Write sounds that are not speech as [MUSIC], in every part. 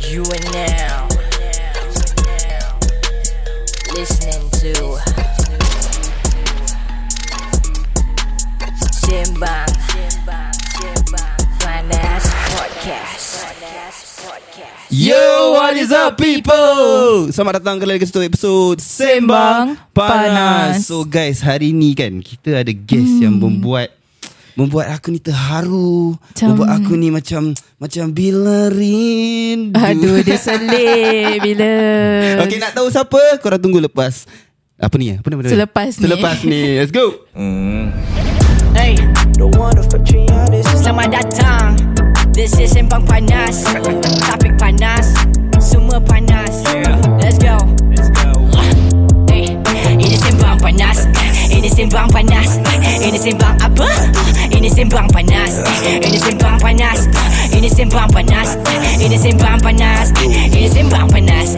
You are now listening to Simbang Panas Podcast. Yo, what is up people? Selamat datang kembali ke satu episod Sembang Panas. Panas. So guys, hari ni kan kita ada guest hmm. yang membuat membuat aku ni terharu, Macam- membuat aku ni macam macam bila rindu. Aduh dia [LAUGHS] selit bila Okay, nak tahu siapa? Korang tunggu lepas apa ni? Apa nama dia? Selepas ni. Selepas ni. Let's go. Hey, selamat datang. This is Sembang Panas. Topik panas, semua panas. Let's go. Hey, ini Sembang Panas. Ini Sembang Panas. Ini Sembang apa? Ini Sembang Panas. Ini Sembang Panas. Ini Sembang Panas. Ini Sembang Panas. Ini Sembang Panas.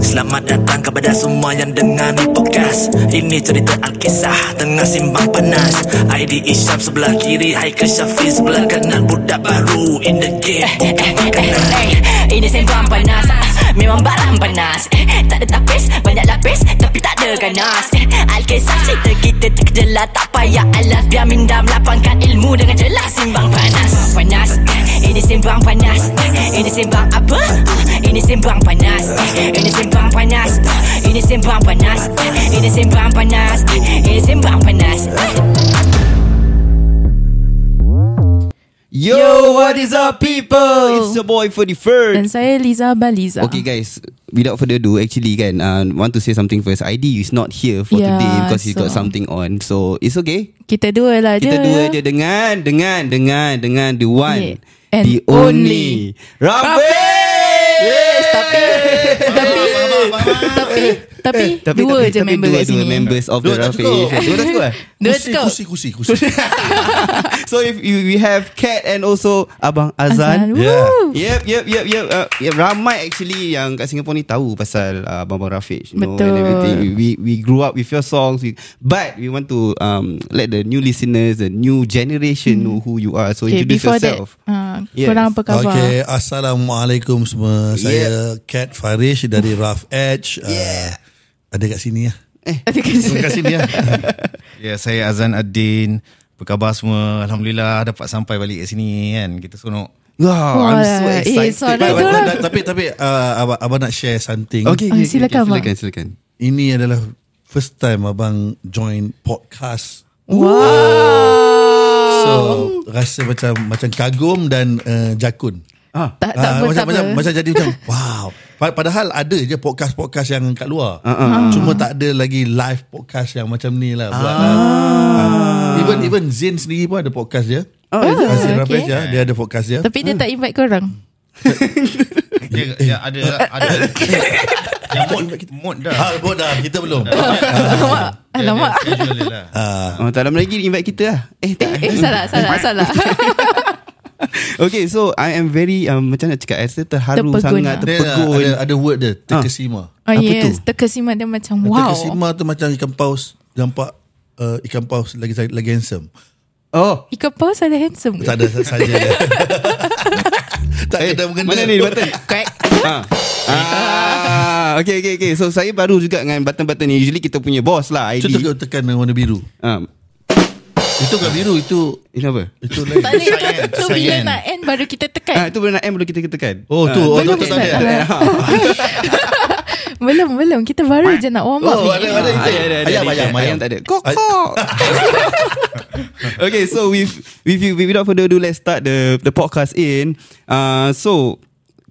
Selamat datang kepada semua yang dengar ni podcast Ini cerita Alkisah tengah simbang panas ID Isyam sebelah kiri Haikal Syafiq sebelah kanan Budak baru in the game bukan kenal Eh, Ini sembang panas Ah, Memang barang panas. Eh, Tak ada tapis Banyak lapis Tapi tak ada ganas. Eh, Alkisah cerita kita terkejelah Tak payah alas. Biar minda melapangkan ilmu Dengan jelas. Simbang panas. Panas. Ini sembang panas. Ini sembang apa? Ah, Ini sembang panas. Eh, Ini sembang panas. Ini sembang panas. Ini sembang panas. Eh, Ini sembang panas Yo, what is up people? It's your boy for the first. Dan saya Liza Baliza. Okay guys. Without further ado Actually kan uh, Want to say something first. ID is not here for Yeah, today Because he's got so- something on. So it's okay. Kita dua lah je. Kita dua je. Dengan Dengan Dengan Dengan The one Yeah. And The only. Rafiq! Tapi Tapi Tapi Tapi Dua je member dua, kat sini Dua members of the Dua tak Rafiq cukup. Dua tak cukup eh? Dua Kusi, cukup kusi, kusi, kusi. [LAUGHS] So if you, we have Kat and also Abang Azan, Azan. Yeah. Yep, yep, yep, yep. Uh, yep. Ramai actually yang kat Singapore ni tahu pasal uh, Abang Abang Rafiq, you know, Betul. and everything. We we grew up with your songs, we, but we want to um let the new listeners, the new generation know who you are. So Okay introduce yourself. that uh, Yes. Korang apa khabar Okay, Assalamualaikum semua. Saya Kat Farish dari Rough Edge. Uh, Yeah. Ada kat sini ya. Terima Kat sini ya. [LAUGHS] Ya, saya Azan Adin. Apa khabar semua? Alhamdulillah dapat sampai balik ke sini kan. Kita seronok. Wow, I'm so eh, excited. suara Tapi- tu lah. tapi tapi uh, abang, abang nak share something. Okay, Ah, okay, silakan, okay, silakan, silakan. Ini adalah first time abang join podcast. Wow So rasa macam macam kagum dan uh, jakun. Ah, Tak tak Ah, apa macam, tak macam, apa macam jadi macam [LAUGHS] wow. Pa- Padahal ada je podcast-podcast yang kat luar. Ah, Ah. Cuma tak ada lagi live podcast yang macam ni lah buat. Ah. lah. Ah. Even even Zain sendiri pun ada podcast dia. Oh? Zain okay. Rafiq ya, dia ada podcast dia. Tapi dia tak invite korang Dia, dia ada ada yang mood mood dah. Ah, buat dah, kita belum. Alamak Alamak Dia- dia dia lah. Ah, Oh, tak lama lagi invite kita lah. Eh, tak. Eh salah salah salah [LAUGHS] Okay, so I am very um, macam nak cakap, saya terharu Terpegun sangat, lah. dia terpegun. ada, ada word dia, terkesima. Oh Apa yes tu? Terkesima dia macam wow Terkesima tu macam ikan paus nampak uh, ikan paus lagi lagi handsome. Oh, Ikan paus ada handsome ke? Tak ada saja dia. [LAUGHS] tak eh, kena mengena. mana ni button? Crack ah. ah, okay, okay, okay. So saya baru juga dengan button-button ni. Usually kita punya boss lah, ID. Contoh kau tekan yang warna biru. Ah, Itu bukan biru, itu ini apa? itu lain. Tak boleh Sayang, Tu bila nak end Baru kita Ah, tekan itu benar M belum kita tekan. Oh tu, oh, Belum tu tak start. ada. Belum belum Kita baru je nak warm up Oh, ni ada, ada. Ah, ada, Ayam, ada. ayam, ayam. tak ada. Kok, kok. [LAUGHS] okay, so with, with you, without further ado, let's start the the podcast in. Uh, so,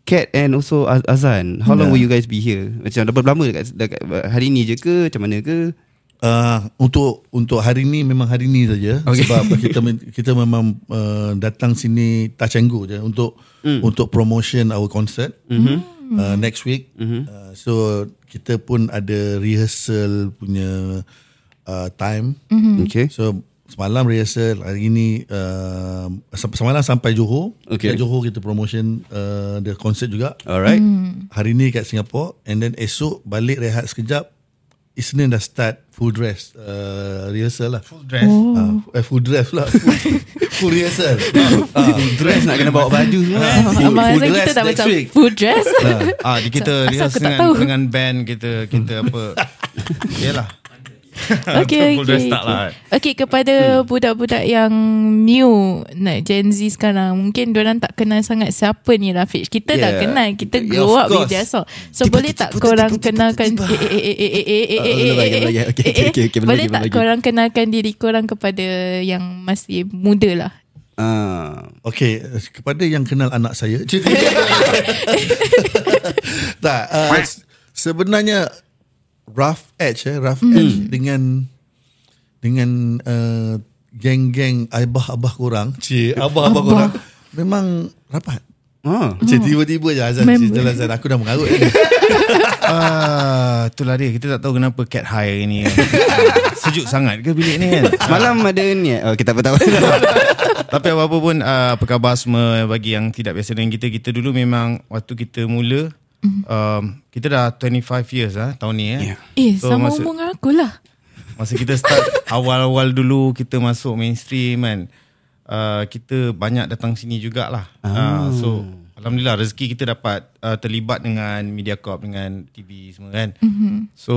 Kat and also Az- Azan, how long Yeah. will you guys be here? Macam dah berapa lama dekat, dekat hari ni je ke? Macam mana ke? Uh, untuk untuk hari ni memang hari ni saja Okay. sebab [LAUGHS] kita kita memang uh, datang sini touch and go je untuk mm. untuk promotion our concert mm-hmm. uh, next week. Mm-hmm. Uh, so kita pun ada rehearsal punya uh, time. Mm-hmm. Okay. So semalam rehearsal hari ni uh, sem- semalam sampai Johor. Okay. Kat Johor kita promotion uh, the concert juga. Alright. Hari ni kat Singapore and then esok balik rehat sekejap Isnin dah start full dress uh, rehearsal lah. Full dress. Uh, eh, full dress pula. [LAUGHS] Full, full rehearsal. uh, Dress nak kena bawa baju semua. Abang full dress kita tak next macam week. Full dress Ah, di kita Asal rehearse aku tak dengan, tahu. dengan band kita kita [LAUGHS] apa. Yalah. Okay okay, tak okay. lah. okay kepada budak-budak yang new Nak Gen Z sekarang Mungkin diorang tak kenal sangat Siapa ni Rafiq Kita dah Yeah. kenal Kita Yeah, grow up with their song So boleh tak korang kenalkan Eh eh eh eh eh eh eh eh belum lagi, eh belum lagi. eh Okay, eh okay, okay, okay, belum Boleh tak korang kenalkan diri korang Kepada yang masih muda lah Ah. Okay, kepada yang kenal anak saya. [LAUGHS] Tak, uh, [LAUGHS] sebenarnya rough edge eh, rough edge dengan dengan uh, geng-geng abah-abah korang, cik, abah-abah korang memang rapat. Ah. Macam tiba-tiba je Azan Member. cerita lah Azan Aku dah mengarut [LAUGHS] Ah, itulah dia. Kita tak tahu kenapa cat high hari ni. [LAUGHS] Sejuk sangat ke bilik ni kan? Semalam ada ni Oh kita tak tahu [LAUGHS] Tapi apa-apa pun uh, apa khabar semua bagi yang tidak biasa dengan kita. Kita dulu memang waktu kita mula um, kita dah 25 years ah tahun ni eh. Yeah. Eh So, sama masa- umur dengan aku lah Masa kita start [LAUGHS] awal-awal dulu kita masuk mainstream kan. Uh, kita banyak datang sini jugalah. Ah. Uh, so alhamdulillah rezeki kita dapat uh, terlibat dengan Mediacorp dengan TV semua kan. Mm-hmm. So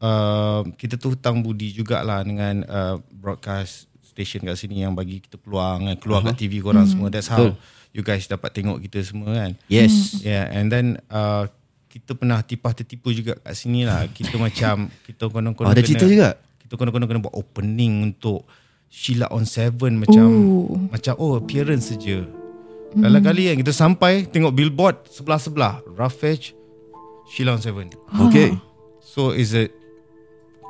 uh, kita tu hutang budi jugalah dengan uh, broadcast station kat sini yang bagi kita peluang kan, keluar uh-huh. kat TV korang mm-hmm. semua. That's how you guys dapat tengok kita semua kan. Yes Yeah, and then uh, kita pernah tipah tertipu juga kat sini lah. Kita [LAUGHS] macam kita konon-konon Oh, ada cerita juga? Kita konon-konon kena buat opening untuk Sheila on Seven macam Ooh. macam oh appearance saja. Mm. Lain kali kan kita sampai tengok billboard sebelah-sebelah Rough Sheila on Seven. Okay So is it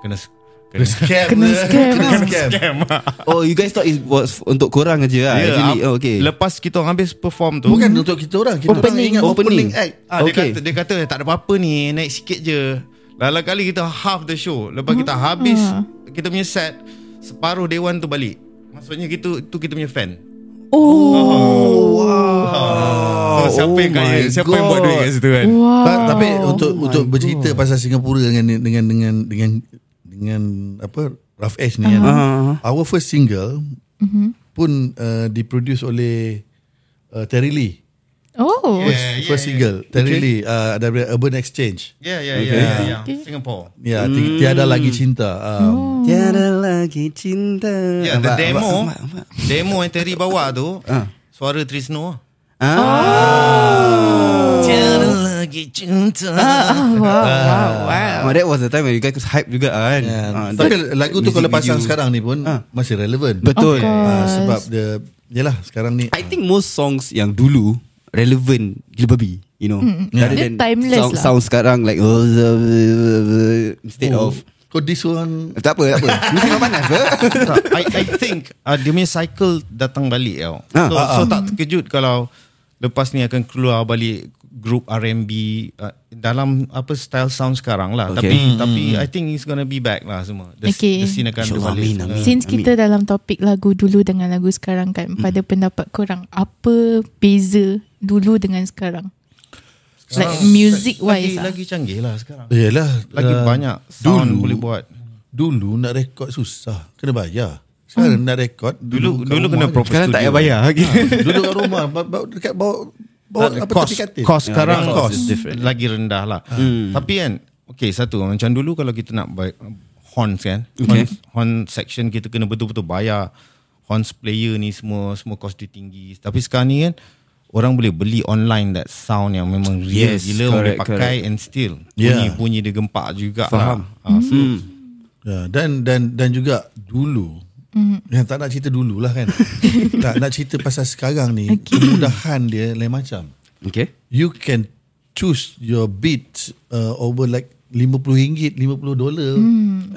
kena Kena scam. Kena scam. Kena scam. scam. [LAUGHS] Oh you guys thought it was Untuk korang aja lah. Yeah, Actually oh, okay. Lepas kita orang habis perform tu. Bukan untuk kita orang. Kita orang Opening. ingat opening, Opening. act. Ah, dia, Okay. kata, dia kata tak ada apa-apa ni Naik sikit je. Lalu kali kita half the show. Lepas kita habis Kita punya set Separuh dewan tu balik. Maksudnya kita tu kita punya fan. Oh. So, Siapa oh yang kaya my Siapa yang buat God. duit kat situ kan? Wow. Ta- tapi untuk untuk bercerita pasal Singapura dengan dengan dengan dengan dengan apa Rough Edge ni kan. Ah. Our first single pun uh, diproduce oleh uh, Terry Lee. Oh Yeah, first single Terry Lee uh, dari Urban Exchange. Ya ya Okay. ya ya Singapore Ya, ti- tiada lagi cinta. Um, Tiada lagi cinta Ya the demo nampak, nampak. Demo yang Terry bawa tu Ah. Suara Trisno Ah. Tiada lagi cinta Wow Wow Wow Oh, that was the time when you guys hype juga kan. Ah, Tapi that lagu tu kalau pasang video. sekarang ni pun Ah. masih relevan. Betul. Ah, sebab dia Yalah sekarang ni I think most songs yang dulu relevant gila babi, you know. Rather Dia than timeless sound, lah. sound sekarang like oh, instead oh, of kau this one tak apa, tak apa. [LAUGHS] Mesti kau panas ke? Tak, I, I think uh, dia punya cycle datang balik tau. Ah. So, Ah, so ah. tak terkejut kalau lepas ni akan keluar balik group R&B uh, dalam apa style sound sekarang lah. Okay. Tapi Hmm, tapi I think it's gonna be back lah semua. The, Okay. the scene akan balik. amin, amin. Since Amin. kita dalam topik lagu dulu dengan lagu sekarang kan Pada pendapat korang Apa beza dulu dengan sekarang Like music lagi, wise lah lagi canggih lah sekarang. Yalah Lagi uh, banyak sound dulu- boleh buat. Dulu nak rekod susah Kena bayar Sekarang nak rekod Dulu dulu rumah kena proper Sekarang tak payah bayar [LAUGHS] lagi. Duduk kat rumah Dekat bawah Bawah apa cost, tepi cost Ya, sekarang cost cost is different. lagi rendah lah. Hmm. Tapi kan, okay satu macam dulu kalau kita nak buy horns kan, Okay. horns, horn section kita kena betul-betul bayar horns player ni semua semua cost dia tinggi. Tapi sekarang ni kan orang boleh beli online that sound yang memang real Yes, gila orang boleh correct, pakai and still Yeah. bunyi bunyi dia gempak juga Faham. lah. Ah, so, ya, Dan dan dan juga Dulu Yang tak nak cerita dulu lah kan [LAUGHS] Tak nak cerita pasal sekarang ni Kemudahan dia lain macam okay. You can choose your beats uh, Over like RM50, $50 dolar,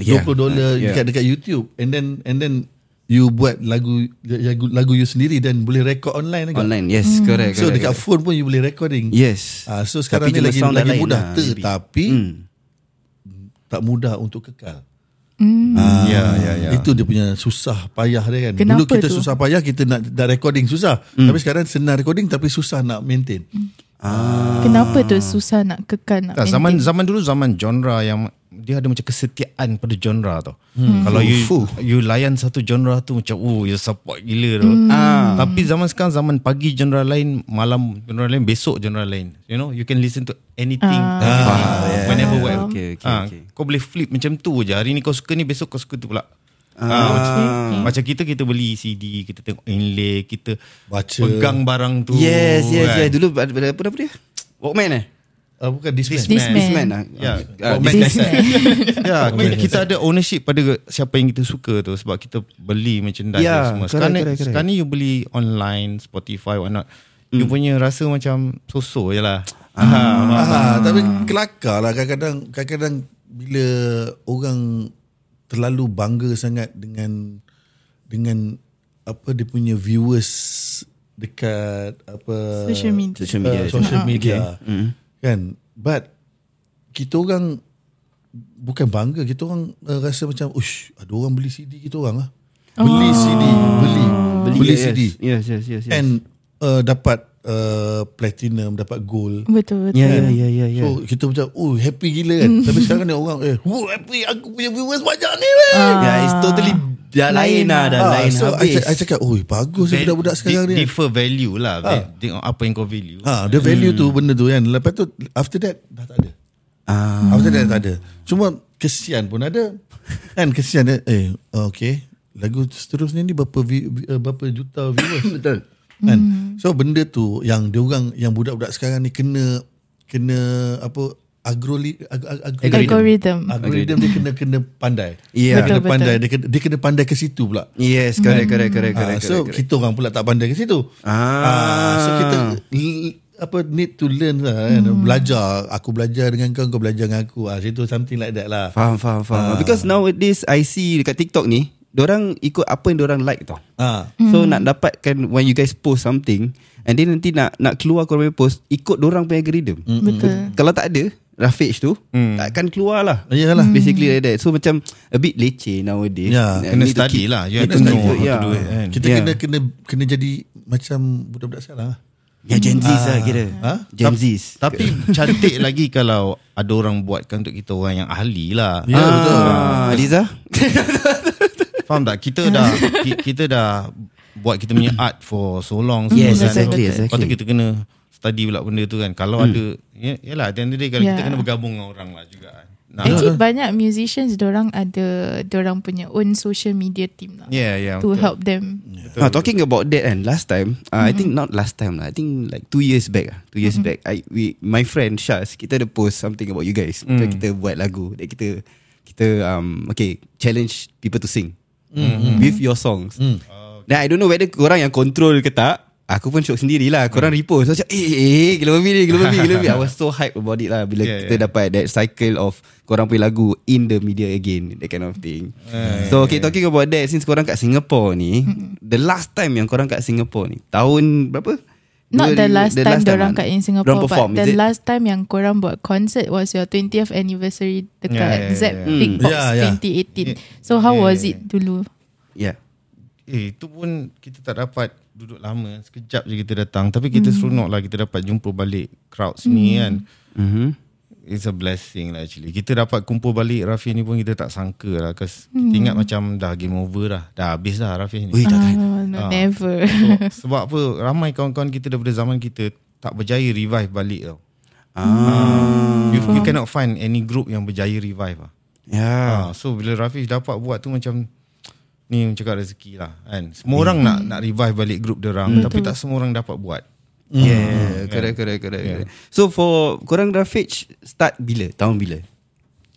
Yeah. $20 dolar Yeah. dekat dekat YouTube and then and then you buat lagu lagu, lagu you sendiri dan boleh record online juga. Online, yes, correct. So correct, dekat correct. phone pun you boleh recording. Yes. Ah, so sekarang Tapi ni lagi lagi mudah lah, tetapi Hmm. tak mudah untuk kekal. Hmm. Ya, ya, ya. Itu dia punya susah payah dia kan. Kenapa Dulu kita tu? susah payah kita nak dah recording susah. Hmm. Tapi sekarang senang recording tapi susah nak maintain. Kenapa tu susah nak kekal nak Tak, zaman maintain? zaman dulu zaman genre yang dia ada macam kesetiaan pada genre tau. Hmm. Kalau you Fuh. you layan satu genre tu macam oh you support gila tu. Ah. Tapi zaman sekarang zaman pagi genre lain, malam genre lain, besok genre lain. You know, you can listen to anything, everything, yeah. whenever Yeah. well. Okay, okay, Ah, okay. Kau boleh flip macam tu je. Hari ni kau suka ni, besok kau suka tu pula. Ah. Ah, macam, macam kita kita beli CD, kita tengok inlay, kita Baca. pegang barang tu. Yes, yes, kan. yes. Dulu apa apa dia? Walkman eh? Uh, bukan. Discman. Discman ah. Ya. Ah, Walkman Discman. cassette. ya, kita, kita ada ownership pada siapa yang kita suka tu sebab kita beli merchandise yeah, semua. correct, Sekarang, correct, correct. sekarang ni you beli online, Spotify, what not. You punya rasa macam sosok je lah. Ah, tapi kelakar lah kadang-kadang kadang-kadang bila orang terlalu bangga sangat dengan dengan apa dia punya viewers dekat apa Social media. Social media. uh, social Ah, media kan but kita orang bukan bangga kita orang uh, rasa macam ush ada orang beli CD kita orang lah beli CD beli beli, beli yes. CD Yes, yes, yes, yes. and uh, dapat uh, platinum dapat gold Betul betul. Ya, ya, ya, ya, ya. So kita macam Oh happy gila kan [LAUGHS] Tapi sekarang ni orang Eh oh, happy Aku punya viewers banyak ni man. Ya, it's totally dah lain lah, dah Ah, lain so I, habis. cak- I cakap Oh bagus Val- budak-budak sekarang di- ni Differ value lah. Ah. Tengok apa yang kau value. Ha, dia value tu benda tu kan Lepas tu After that Dah tak ada Ah. After that tak ada Cuma kesian pun ada Kan kesian dia Eh okay Lagu seterusnya ni Berapa vi, vi- uh, berapa juta viewers [COUGHS] Betul kan? So benda tu Yang dia orang Yang budak-budak sekarang ni Kena Kena Apa Agroli, ag, ag, ag, Algorithm. Algorithm dia kena kena pandai. Ya. Dia kena Betul, pandai. betul. Dia kena, dia kena pandai ke situ pula. Yes, correct, correct, correct, Ah, correct. so correct, kita orang pula tak pandai ke situ. Ah. so kita apa need to learn lah kan. Belajar. Aku belajar dengan kau, kau belajar dengan aku. Ah, situ something like that lah. Faham, faham, faham. Ah. Because nowadays I see dekat TikTok ni, orang ikut apa yang orang like tau. Ah. So nak dapatkan when you guys post something and then nanti nak nak keluar korang punya post ikut orang punya algorithm. Betul. Kalau tak ada Rafiq tu takkan keluar lah. Iyalah. Basically like that. So macam a bit leceh nowadays. Ya, Kena Need to study keep- lah. You have to to know how to Yeah. do it. Kan? Kita Yeah. kena kena kena jadi macam budak-budak sekarang lah. Ya Gen Z lah kira. Ha? Gen Z. Tapi cantik [LAUGHS] lagi kalau ada orang buatkan untuk kita orang yang ahli lah. Ya, betul. Ah, Liza? [LAUGHS] Faham tak? Kita dah ki- kita dah buat kita punya art for so long. Yes, kan. exactly, Lepas tu exactly. kita kena study pula benda tu kan. Kalau ada, ya, yalah, at the end of the day, kalau kita Yeah. kena bergabung dengan orang lah juga kan. Nah, Actually banyak musicians orang ada orang punya own social media team lah. yeah, yeah. To betul. help them. Ah, talking about that kan last time uh, I think not last time lah I think like two years back ah, two years back I we my friend Shaz kita ada post something about you guys mm. kita buat lagu that kita kita um okay challenge people to sing mm. with your songs mm. then I don't know whether korang yang control ke tak Aku pun shock sendirilah Korang repost Macam eh, eh, eh Gila babi ni Gila babi Gila babi I was so hype about it lah Bila Yeah, kita yeah. dapat That cycle of Korang punya lagu In the media again That kind of thing So okay talking about that Since korang kat Singapore ni [LAUGHS] The last time yang korang kat Singapore ni Tahun berapa? Not the 2000 last time ah? dorang kat in Singapore perform, But the it? last time yang korang buat concert Was your 20th anniversary Dekat Yeah, yeah, Zep yeah. Big Hmm. Box Yeah, yeah. 2018 So how Yeah, was yeah. it dulu? Yeah Eh, itu pun kita tak dapat duduk lama. Sekejap je kita datang. Tapi kita seronok lah kita dapat jumpa balik crowd sini kan. mm-hmm. It's a blessing lah actually. Kita dapat kumpul balik Rafi ni pun kita tak sangka lah. Cause kita ingat macam dah game over dah. Dah habis dah Rafi ni. Ui takkan Oh, no, never So, [LAUGHS] sebab apa ramai kawan-kawan kita daripada zaman kita tak berjaya revive balik tau. ah. You, you cannot find any group yang berjaya revive lah. Yeah Ah, so bila Rafiq dapat buat tu macam ni cakap rezeki lah kan. Semua orang nak nak revive balik group dia orang tapi tak semua orang dapat buat. Yeah Correct correct correct, correct. So for Korang Rafiq Start bila? Tahun bila?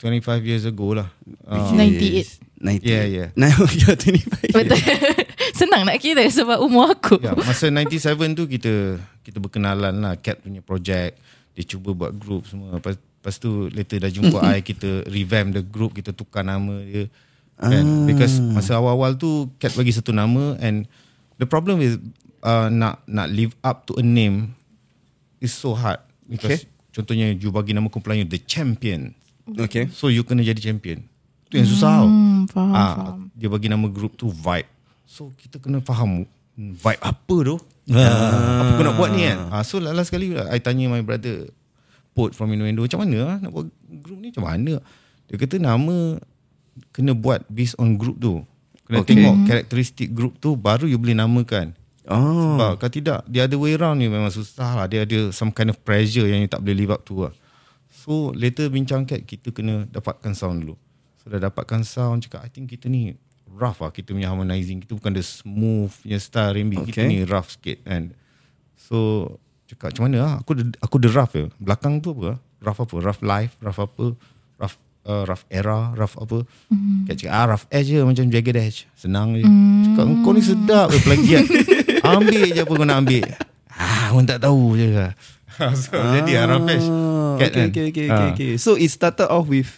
25 years ago lah. Ah, 98 98 Yeah, yeah. Now you're 25 Betul [LAUGHS] Senang nak kira Sebab umur aku Ya, masa 97 tu kita kita berkenalan lah Cat punya project. Dia cuba buat group semua. Lepas, lepas tu later dah jumpa [LAUGHS] I kita revamp the group, kita tukar nama dia. Kan? Because masa awal-awal tu Cat bagi satu nama and the problem is uh, nak nak live up to a name is so hard because contohnya you bagi nama kumpulan you the champion. Okay So you kena jadi champion. Tu yang susah tau. Hmm, faham, Ah, faham. dia bagi nama group tu Vibe. So kita kena faham vibe apa tu? Apa kau nak buat ni kan? Ah, so last sekali I tanya my brother Put from Innuendo macam mana ah, nak buat group ni macam mana? Dia kata nama kena buat based on group tu. Kena Okay. tengok karakteristik group tu baru you boleh namakan. Oh. Sebab kalau tidak the other way around ni memang susah lah. Dia ada some kind of pressure yang you tak boleh live up to lah. So later bincang kat kita kena dapatkan sound dulu. So dah dapatkan sound cakap I think kita ni rough lah kita punya harmonizing. Kita bukan the smooth punya style R&B. Kita Okay. ni rough sikit kan. So cakap macam mana lah. Aku the, aku the rough je. Belakang tu apa? Rough apa? Rough life, rough apa? Uh, rough era, rough apa? Mm. Kat cakap ah rough edge je macam jagged edge. Senang je. Mm. Cakap kau ni sedap ke plagiat. [LAUGHS] ambil je apa kau nak ambil. Ah, orang tak tahu je. [LAUGHS] so, jadi ah, rough edge. Ah, Kat okay, kan? okay, okay, Ah. okay, okay. So it started off with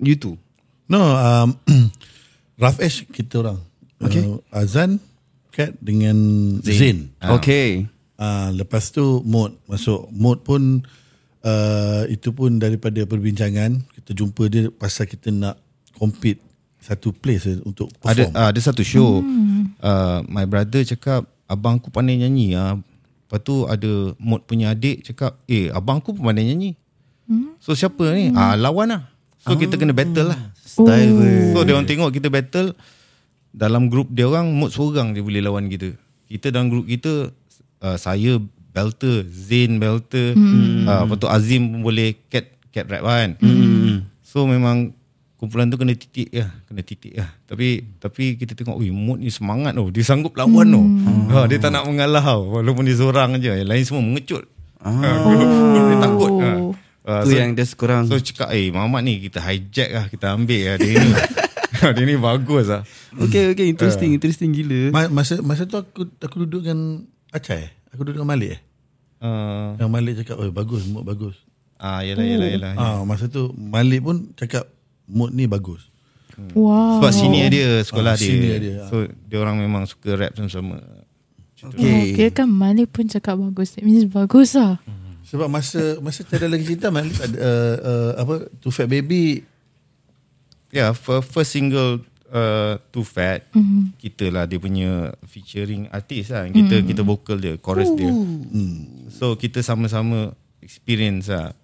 you two. No, um, [CLEARS THROAT] Rough Edge kita orang. Okay. Uh, Azan, Kat dengan Zain. Ah. Okay. Uh, lepas tu Mod masuk. Mod pun uh, itu pun daripada perbincangan kita jumpa dia pasal kita nak compete satu place eh, untuk Ada perform. uh, ada satu show. Hmm. Uh, my brother cakap abang aku pandai nyanyi ah. Lepas tu ada mod punya adik cakap, "Eh, abang aku pun pandai nyanyi." Hmm. So siapa ni? Ah lawan lah. So kita kena battle lah. Style oh. So dia orang tengok kita battle dalam grup dia orang mod seorang dia boleh lawan kita. Kita dalam grup kita uh, saya belter, Zain belter, hmm. uh, lepas tu Azim pun boleh cat cat rap kan. Hmm. So memang kumpulan tu kena titik ya, kena titik ya. Tapi tapi kita tengok, wih mod ni semangat tu. Dia sanggup lawan tu. Ha, dia tak nak mengalah tau. Walaupun dia seorang je. Yang lain semua mengecut. Ah. [LAUGHS] dia takut. Ha. Uh, Tu yang just korang So cakap Eh Mamat ni kita hijack lah Kita ambil lah Dia ni [LAUGHS] Dia ni bagus lah Okay okay Interesting Interesting gila Ma- masa masa tu aku aku duduk dengan Acai. Aku duduk dengan Malik eh. uh, Yang Malik cakap, "Oh, bagus, mood bagus." Ah, Yelah yelah yelah Ah, masa tu Malik pun cakap mood ni bagus. Wow. Sebab senior dia Sekolah Ah, dia. senior dia. So dia orang memang suka rap sama-sama Okay. Kira kan Malik pun cakap bagus. That means bagus lah. Sebab masa masa tiada lagi cinta Malik ada uh, uh, apa Too Fat Baby Yeah for First single uh, Too Fat mm-hmm. Kita lah dia punya Featuring artis lah Kita kita vocal dia Chorus dia So kita sama-sama Experience lah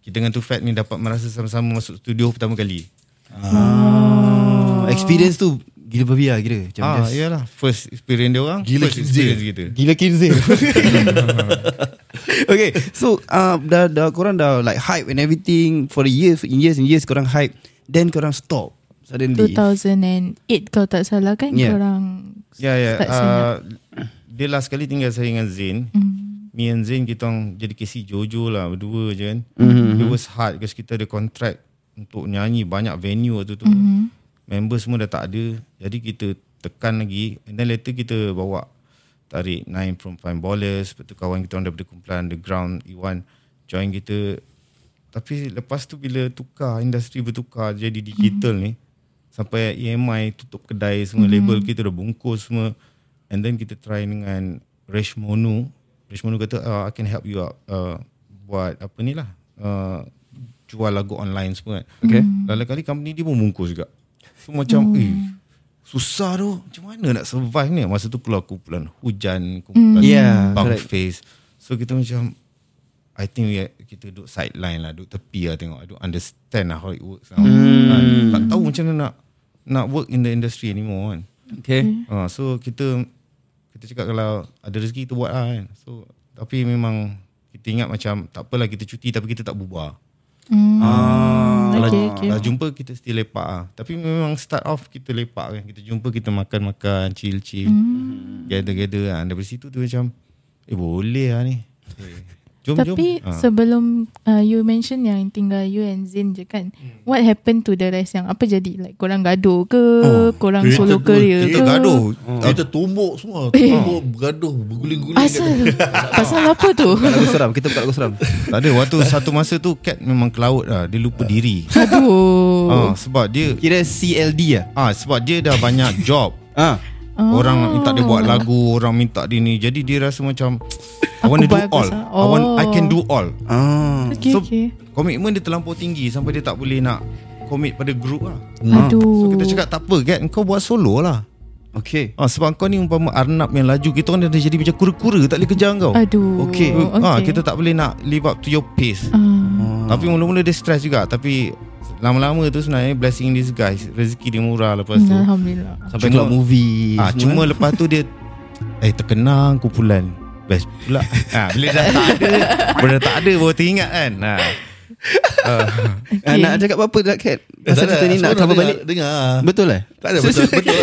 Kita dengan Too Fat ni Dapat merasa sama-sama Masuk studio pertama kali. Oh, Experience tu Gila babi lah kira. Macam Ah, just iyalah. First experience dia orang Gila First Kid experience Zil. kita. Gila Kirzil [LAUGHS] Okay So uh, dah, dah Korang dah like hype and everything For the years In years and years Korang hype Then korang stop Suddenly. 2008 kalau tak salah kan Yeah. korang Ya ya start senyap. uh, Dia last kali tinggal saya dengan Zain. Mm. Me and Zain kita orang Jadi KC Jojo lah Berdua je kan mm-hmm. It was hard Because kita ada contract Untuk nyanyi Banyak venue waktu tu mm-hmm. Member semua dah tak ada Jadi kita tekan lagi And then later kita bawa Tarik Nine from Fine Ballers Lepas tu kawan kita orang daripada kumpulan Underground Iwan Join kita Tapi lepas tu bila tukar Industri bertukar Jadi digital mm-hmm. ni Sampai EMI tutup kedai semua mm-hmm. Label kita dah bungkus semua And then kita try dengan Resh Monu Resh Monu kata uh, I can help you out uh, Buat apa ni lah uh, Jual lagu online semua kan. Okay. Lalu kali company dia pun bungkus juga. So macam eh Susah tu. Macam mana nak survive ni? Masa tu keluar kumpulan Hujan Kumpulan Yeah, Bunk correct. face. So kita macam I think we, kita duduk sideline lah Duduk tepi lah tengok. I don't understand lah how it works now. Kan? Tak tahu macam mana nak Nak work in the industry anymore kan? Okay. Uh, So kita Kita cakap kalau Ada rezeki kita buat lah kan So Tapi memang Kita ingat macam Tak apalah kita cuti Tapi kita tak bubar Hmm. Ah, kalau, Okay, okay. kalau jumpa kita still lepak lah. Tapi memang start off kita lepak kan. Kita jumpa kita makan-makan, chill-chill. Hmm. Gather-gather kan. Dari situ tu macam, eh boleh lah ni. Eh, jom, jom. Tapi Ah. sebelum uh, you mention yang tinggal you and Zain je kan. Hmm. What happened to the rest yang apa jadi? Like korang gaduh ke? korang kita solo career Kita ke? gaduh. Kita tumbuk semua Tumbuk bergaduh Berguling-guling Asal? [LAUGHS] Pasal apa tu? Lagu seram Kita buka lagu seram Tak ada. Waktu satu masa tu Cat memang ke laut lah. Dia lupa diri. Aduh. Ah, sebab dia Kira CLD lah ah sebab dia dah banyak job. Ah, Orang minta dia buat lagu, orang minta dia ni. Jadi dia rasa macam I want to do all. sa- I want I can Oh. do all. ah. Okay, So okay. komitmen dia terlampau tinggi sampai dia tak boleh nak commit pada group lah. Aduh. So kita cakap tak apa Gat Kau buat solo lah Okay ah, Sebab kau ni umpama Arnab yang laju Kita orang dah jadi macam kura-kura Tak boleh kejar kau Aduh. Okay. okay. ah, Kita tak boleh nak live up to your pace Ah. Tapi mula-mula dia stress juga Tapi lama-lama tu sebenarnya blessing in disguise. Rezeki dia murah lepas tu. Alhamdulillah. Sampai keluar movie Ah, cuma lepas tu dia eh terkenang kumpulan best pula. [LAUGHS] ah, bila dah tak ada, bila dah tak ada baru teringat kan. Ha. Ah, [LAUGHS] nak cakap apa tak Kat Pasal cerita ni nak cover dengar- balik Dengar Betul eh Tak ada betul [LAUGHS] betul.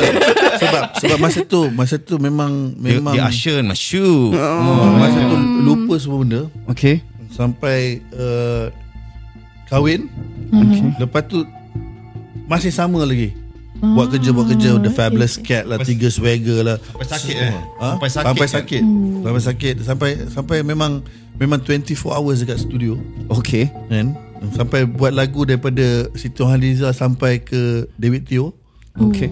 sebab sebab masa tu masa tu memang memang dia Ashen, Masyu. oh, masa tu lupa semua benda Okay sampai uh, kahwin. Okay. Lepas tu masih sama lagi. Buat kerja buat kerja. The Fabulous Cat lah Tiga Swagger lah. Sampai sakit, eh? ha? Sampai sakit Sampai kan? sakit. Sampai sakit. Sampai sampai memang Memang 24 hours dekat studio. Okay. Kan? Sampai buat lagu daripada Siti Nurhaliza Sampai ke David Teo. Okay.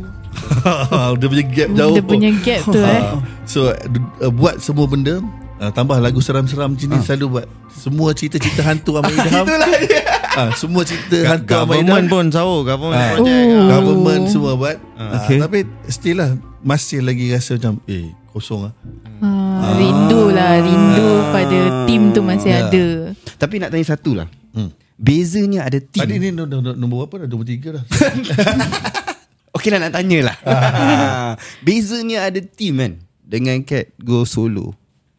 [LAUGHS] Dia punya gap jauh. Dia punya gap tu eh. So uh, buat semua benda uh, Tambah lagu seram-seram macam ni Selalu buat. Semua cerita-cerita hantu Ahmad Idham. [LAUGHS] Itulah dia. Uh, Semua cerita hantu Ahmad Idham. Government pun tahu Government Ah, project Oh. Government semua buat. Okay. uh, Tapi still lah Masih lagi rasa macam Eh kosong lah Ah, rindu lah Rindu pada tim tu masih Ya. ada. Tapi nak tanya satu lah. Hmm. Bezanya ada team. Tadi ni nombor, nombor, nombor apa dah? Nombor tiga dah. [LAUGHS] Okay lah nak tanya lah. [LAUGHS] Bezanya ada team kan? Dengan Cat go solo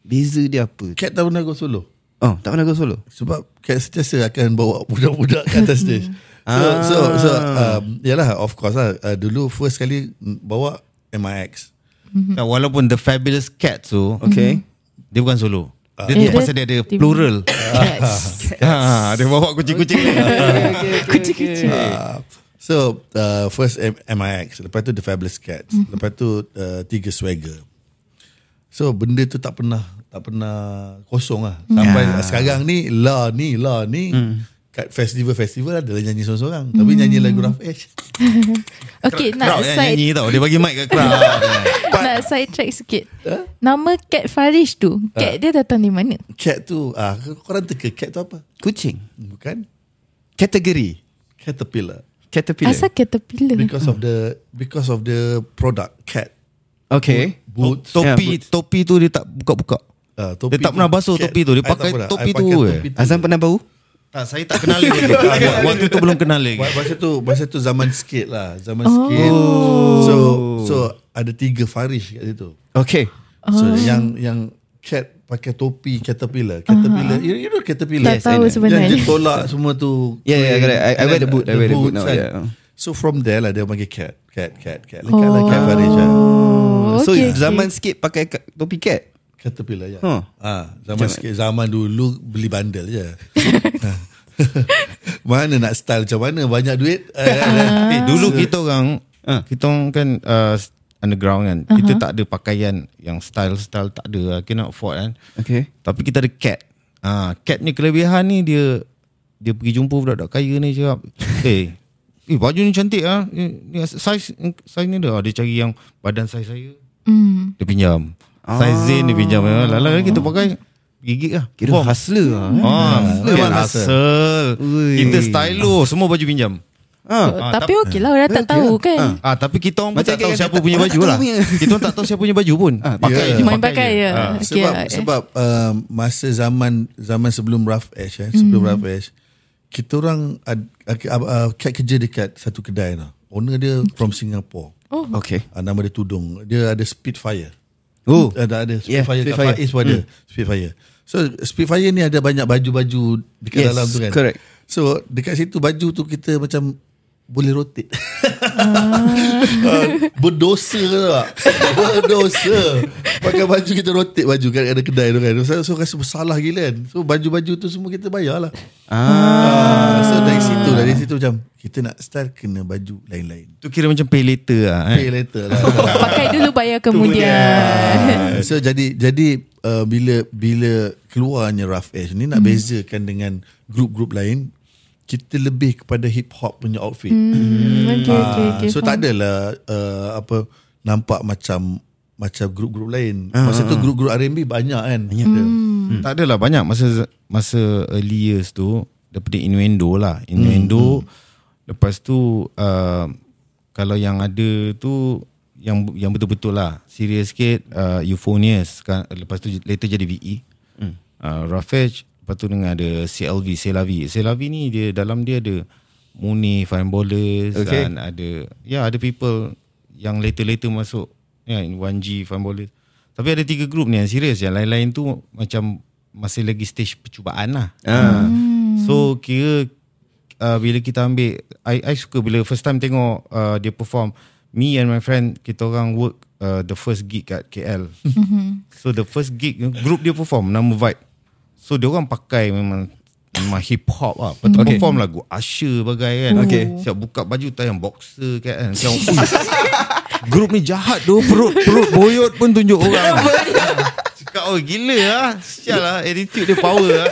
Beza dia apa? Cat tak pernah go solo? Oh tak pernah go solo. Sebab Cat sentiasa akan bawa budak-budak ke atas stage. So Ah. so so um, Yalah of course lah. Uh, Dulu first kali Bawa MIX Nah, Walaupun The Fabulous Cat tu Okay. Dia bukan solo. Dia, Eh, dia pasal dia ada plural. Cats. ha, [LAUGHS] Dia bawa kucing-kucing. Ni [LAUGHS] Kucing-kucing. Uh, So uh, First M- MIX Lepas tu The Fabulous Cats. Lepas tu uh, Tiga Swagger So benda tu tak pernah Tak pernah Kosong lah. Sampai sekarang ni La ni La ni Kat festival-festival Adalah nyanyi seorang-seorang. Tapi nyanyi lagu Rough Edge Okay nak Crowd side nyanyi tau. Dia bagi mic kat crowd. [LAUGHS] Nak side track sikit. Nama Cat Farish tu Cat dia datang di mana? Cat tu ah, Korang teka cat tu apa? Kucing. Bukan. Kategori Caterpillar. Caterpillar. Asal caterpillar? Because of the Because of the product Cat. Okay Boots. Topi Yeah, Topi tu dia tak buka-buka? Uh, Dia tak pernah basuh topi tu. Dia pakai topi tu, eh. Azam pernah bau? Tak, Saya tak kenal dia. [LAUGHS] Waktu- Waktu tu belum kenal lagi Masa tu Masa tu zaman sikit lah Zaman oh. sikit. So So ada tiga Farish kat situ. Okay. So yang Yang cat pakai topi Caterpillar. Caterpillar you, you know Caterpillar? Tak tahu I know. sebenarnya. Yang dia tolak semua tu. Yeah, yeah, correct. I- I wear the boot, I wear the boot now, boots yeah. So from there lah Dia panggil cat Cat cat cat Lekat lah cat Farish lah Oh, So okay, okay. zaman sikit pakai ka- topi cat Caterpillar ya. Huh. Ah, zaman sikit zaman dulu beli bandel je. [LAUGHS] mana nak style macam mana banyak duit. Ah. [LAUGHS] Eh, dulu kita orang Ah. kita orang kan uh, underground kan. Kita tak ada pakaian yang style-style tak ada. lah. Cannot afford kan. Okay Tapi kita ada cat. Ah, cat ni kelebihan ni dia dia pergi jumpa budak-budak kaya ni cakap, "Eh, eh baju ni cantik ah. Eh, Ni size size ni dah. Dia cari yang badan size saya. Hmm. Dia pinjam. Size Zain dia pinjam. Lala kita pakai gigit lah. Kira Form. hustler lah eh? Ah, memang hustle. hustle. Ui. Kita stylo, semua baju pinjam. Ah, Tapi okey lah Orang tak okey tahu lah. kan Ah tapi kita orang pun Macam tak tahu kira siapa punya baju lah. punya. Kita orang tak tahu siapa punya baju pun. Ah, Pakai yeah. je, Main pakai je Ah. Okay sebab eh. sebab uh, masa zaman zaman sebelum Rough Edge eh, sebelum Hmm. Rough Edge kita orang uh, uh, cat kerja dekat satu kedai lah. Owner dia from Singapore. Oh Okay Uh, nama dia Tudung. Dia ada Spitfire. Oh Ada ada Yeah, Spitfire yeah, kat Spitfire. Faiz pun ada Spitfire So Spitfire ni ada banyak baju-baju Dekat Yes, dalam tu kan correct. So dekat situ baju tu kita macam Boleh rotate [LAUGHS] uh, Berdosa tak? Berdosa. Pakai baju kita rotate baju Kat ada kedai tu kan. So, so rasa bersalah gila kan. So baju-baju tu semua kita bayar lah. Ah. So dari situ Dari situ macam Kita nak style Kena baju lain-lain. Tu kira macam pay later lah. Pay Eh. later lah. [LAUGHS] Pakai dulu bayar kemudian. Ah, so jadi jadi uh, bila bila keluarnya Rough Edge ni nak bezakan dengan grup-grup lain kita lebih kepada hip hop punya outfit. Hmm, Okay okay Ah, okay so tak adalah uh, apa nampak macam macam grup-grup lain. Masa tu grup-grup R&B banyak kan. Banyak Hmm. Tak adalah banyak masa masa early years tu daripada innuendo lah. Innuendo lepas tu uh, kalau yang ada tu yang yang betul-betul lah serius sikit uh, Euphonious kan lepas tu later jadi VE. Hmm. Uh, Edge lepas tu dengan ada CLV, Selavi. Selavi ni dia dalam dia ada Muni Fine Bowlers Okay. dan ada ya ada people yang later-later masuk ya in 1G Fine Bowlers. Tapi ada tiga group ni yang serius yang lain-lain tu macam masih lagi stage percubaan lah. Ah. So kira uh, bila kita ambil I, I suka bila first time tengok uh, dia perform me and my friend kita orang work uh, the first gig kat KL. [LAUGHS] so the first gig group dia perform nama Vibe. So dia orang pakai memang memang hip hop lah. Lepas tu Okay. perform lagu Usher bagai kan. Okay. Siap buka baju tayang boxer kan. "Ui, [LAUGHS] Grup ni jahat tu Perut perut boyot pun tunjuk orang [LAUGHS] Cakap oh gila lah Sial lah Attitude dia power lah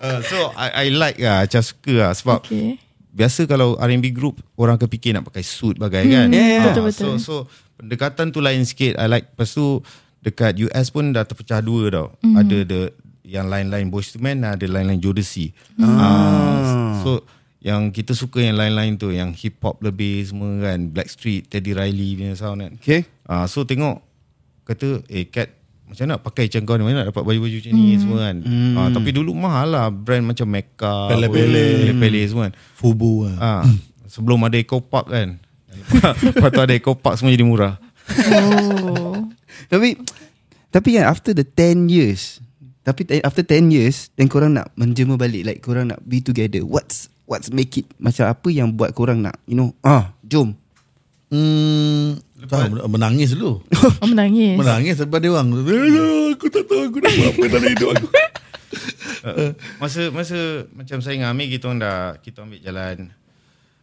uh, So I, I like lah Macam suka lah Sebab Okay. Biasa kalau R&B group Orang kepikir nak pakai suit bagai kan Yeah. Ah, Betul-betul. So, so pendekatan tu lain sikit I like Lepas tu Dekat US pun dah terpecah dua tau Ada the Yang lain-lain Boyz II Men Ada lain-lain Jodeci ah. So yang kita suka yang lain-lain tu yang hip hop lebih semua kan Blackstreet, Teddy Riley punya sound kan. Okay. Ah so tengok kata eh cat macam nak pakai macam kau ni mana nak dapat baju-baju macam ni semua kan. Ah tapi dulu mahal lah brand macam Mecca, Pele-pele. Pele semua kan. Fubu lah. Ah sebelum ada Eco Park kan. [LAUGHS] Lepas tu ada Eco Park semua jadi murah. Oh. [LAUGHS] Tapi tapi kan after the 10 years tapi te- after 10 years then korang nak menjema balik like korang nak be together. What's what's make it macam apa yang buat korang nak you know ah jom. Hmm, tahu, menangis dulu. [LAUGHS] Oh menangis. menangis sebab dia orang. Aku tak tahu aku nak buat apa dalam hidup aku. [LAUGHS] Masa masa macam saya dengan Amir kita orang dah kita ambil jalan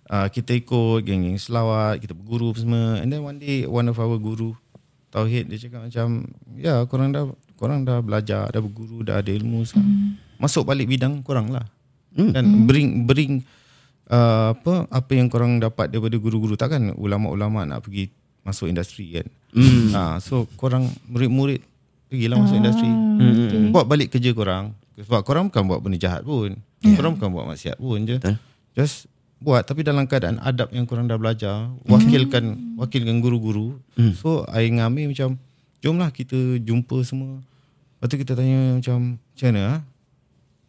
uh, kita ikut geng-geng selawat, kita berguru semua and then one day one of our guru Tauhid dia cakap macam ya korang dah korang dah belajar, dah berguru, dah ada ilmu sekarang. Masuk balik bidang korang lah. Kan bring bring uh, apa apa yang korang dapat daripada guru-guru takkan ulama-ulama nak pergi masuk industri kan. Ha, so korang murid-murid pergilah masuk industri. okay. Buat balik kerja korang Sebab korang bukan buat benda jahat pun yeah. Korang bukan buat maksiat pun je Betul. Just buat Tapi dalam keadaan adab yang korang dah belajar Wakilkan Wakilkan guru-guru So I dengan Amir macam Jomlah kita jumpa semua Lepas tu kita tanya macam Macam mana ha?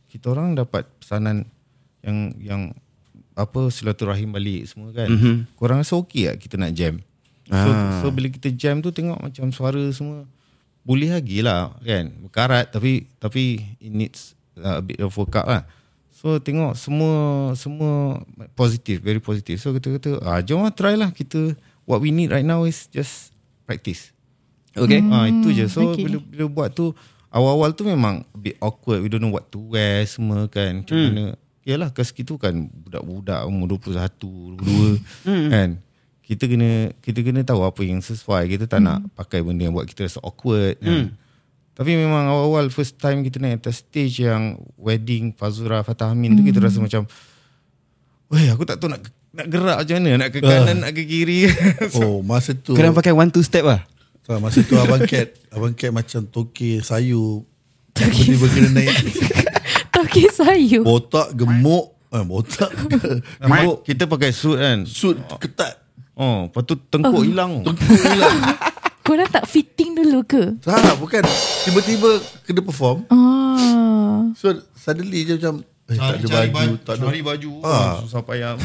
Kita orang dapat pesanan Yang Yang Apa Silaturahim balik semua kan. Mhm. Korang rasa okey tak kita nak jam? So, so bila kita jam tu tengok macam suara semua boleh lagi lah kan. Berkarat tapi tapi it needs uh, a bit of workout lah. So tengok semua semua positif very positif so kita kata ah jom lah try lah. Kita what we need right now is just practice. Okay. ah itu je. So okay. bila bila buat tu awal-awal tu memang a bit awkward. We don't know what to wear semua kan. Macam mana. Yalah kes kita kan budak-budak umur 21, 22 kan. Kita kena kita kena tahu apa yang sesuai. Kita tak nak pakai benda yang buat kita rasa awkward kan. Tapi memang awal-awal first time kita naik atas stage yang wedding Fazura Fatah Amin tu kita rasa macam Weh aku tak tahu nak nak gerak macam mana. Nak ke kanan nak ke kiri. [LAUGHS] Oh, masa tu Korang pakai one two step lah. Tak, masa tu abang Cat, abang Cat macam toke sayu. Tiba-tiba kena naik [LAUGHS] Toki sayu. botak gemuk, eh, botak gemuk, Kita pakai suit kan suit ketat. Oh, lepas tu tengkuk hilang Tengkuk hilang. [LAUGHS] Korang tak fitting dulu ke? Tak, bukan. Tiba-tiba kena perform. Ah. So suddenly je macam eh, tak ada baju, tak ada. Cari baju Ah. ah. Susah payah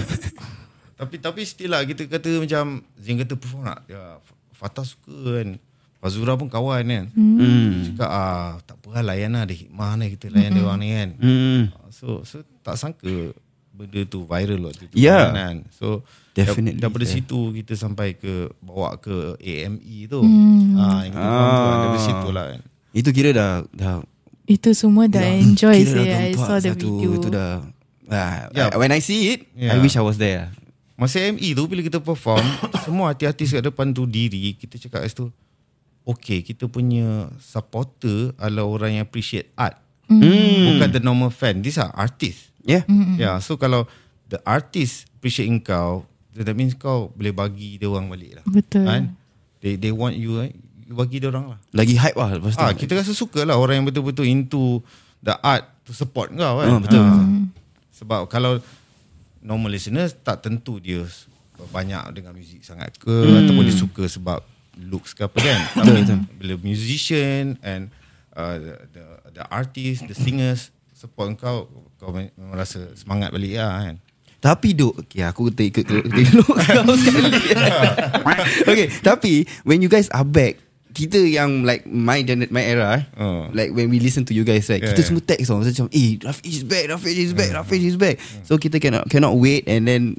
[LAUGHS] Tapi tapi still lah Kita kata macam Zin kata perform nak ya, Fatah suka kan Fazura pun kawan kan hmm. Cakap ah, Tak apa lah layan lah Ada hikmah ni Kita layan dia orang ni kan Hmm. Ah, So so tak sangka Benda tu viral waktu tu Ya. kan? So Definitely, dar- Daripada yeah. situ Kita sampai ke Bawa ke AME tu hmm. ah, Yang kita faham tu kan Daripada situ lah kan Itu kira dah dah Itu semua dah enjoy kira dah saya. I saw the satu. video. Itu dah ah, Ya. When I see it I Ya. wish I was there. Masa ME tu bila kita perform [COUGHS] Semua artis-artis kat depan tu diri Kita cakap kat situ Okay kita punya supporter Adalah orang yang appreciate art Hmm. Bukan the normal fan These are artists Yeah. Yeah, so kalau the artist appreciate kau, that means kau boleh bagi dia orang balik lah. Betul. Kan? They they want you, eh? you bagi dia orang lah. Lagi hype lah lepas tu. Ah, kita rasa suka lah orang yang betul-betul into the art to support kau kan. Ah, betul, Ah. betul. Sebab kalau normal listeners tak tentu dia banyak dengan muzik sangat ke hmm. ataupun dia suka sebab looks ke apa kan. Tapi bila musician and uh, the, the the artist, the singers support kau kau memang rasa semangat balik lah kan. Tapi duk Okay aku tak ikut kau sekali Okay Tapi When you guys are back kita yang like my gener- my era eh, Oh. like when we listen to you guys right Yeah, kita yeah. semua text tau macam eh Rafiq is back Rafiq is back Rafiq is back so kita cannot cannot wait and then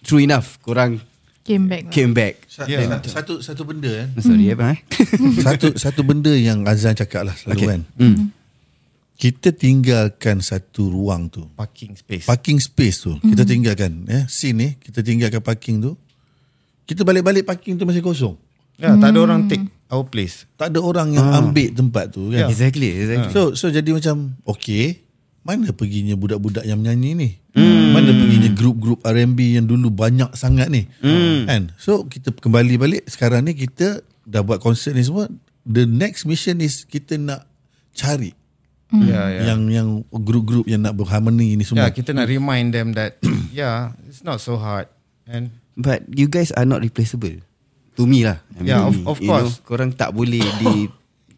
true enough korang Came back. came back Sa- Yeah. satu, satu satu benda eh. sorry apa eh [LAUGHS] satu satu benda yang Azan cakap lah selalu Okay. kan. Kita tinggalkan satu ruang tu. Parking space. Parking space tu kita tinggalkan eh scene ni kita tinggalkan parking tu. Kita balik-balik parking tu masih kosong. Ya, tak ada orang take our place. Tak ada orang yang ambil tempat tu kan. exactly exactly So so jadi macam okay mana perginya budak-budak yang menyanyi ni? Hmm. Mana perginya grup-grup R&B yang dulu banyak sangat ni? Hmm. Kan? So kita kembali balik sekarang ni kita dah buat konsert ni semua. The next mission is kita nak cari Ya, ya. yang yang grup-grup yang nak berharmoni ni Ya, semua. kita nak remind them that yeah, [CLEARS THROAT] it's not so hard. And But you guys are not replaceable To me lah I Yeah, mean, of- of you course. know, Korang tak boleh di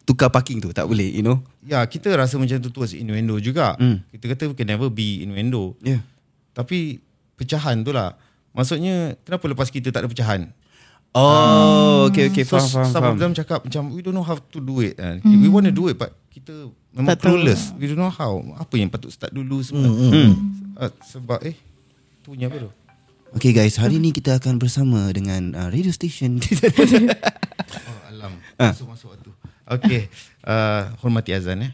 Tukar parking tu Tak boleh you know ya, kita rasa macam tu towards innuendo juga. Hmm. Kita kata we can never be innuendo. Yeah Tapi pecahan tu lah. Maksudnya kenapa lepas kita tak ada pecahan? Oh okay okay So Faham faham, some faham. of them cakap macam we don't know how to do it kan. We want to do it but kita memang Tak tahu. clueless. We don't know how. Apa yang patut start dulu semua. Hmm. Uh, sebab eh tu punya apa tu? Okay guys Hari ni kita akan bersama Dengan uh, radio station [LAUGHS] Oh, alam. [LAUGHS] Masuk masuk waktu. Okay. Uh, hormati azan eh.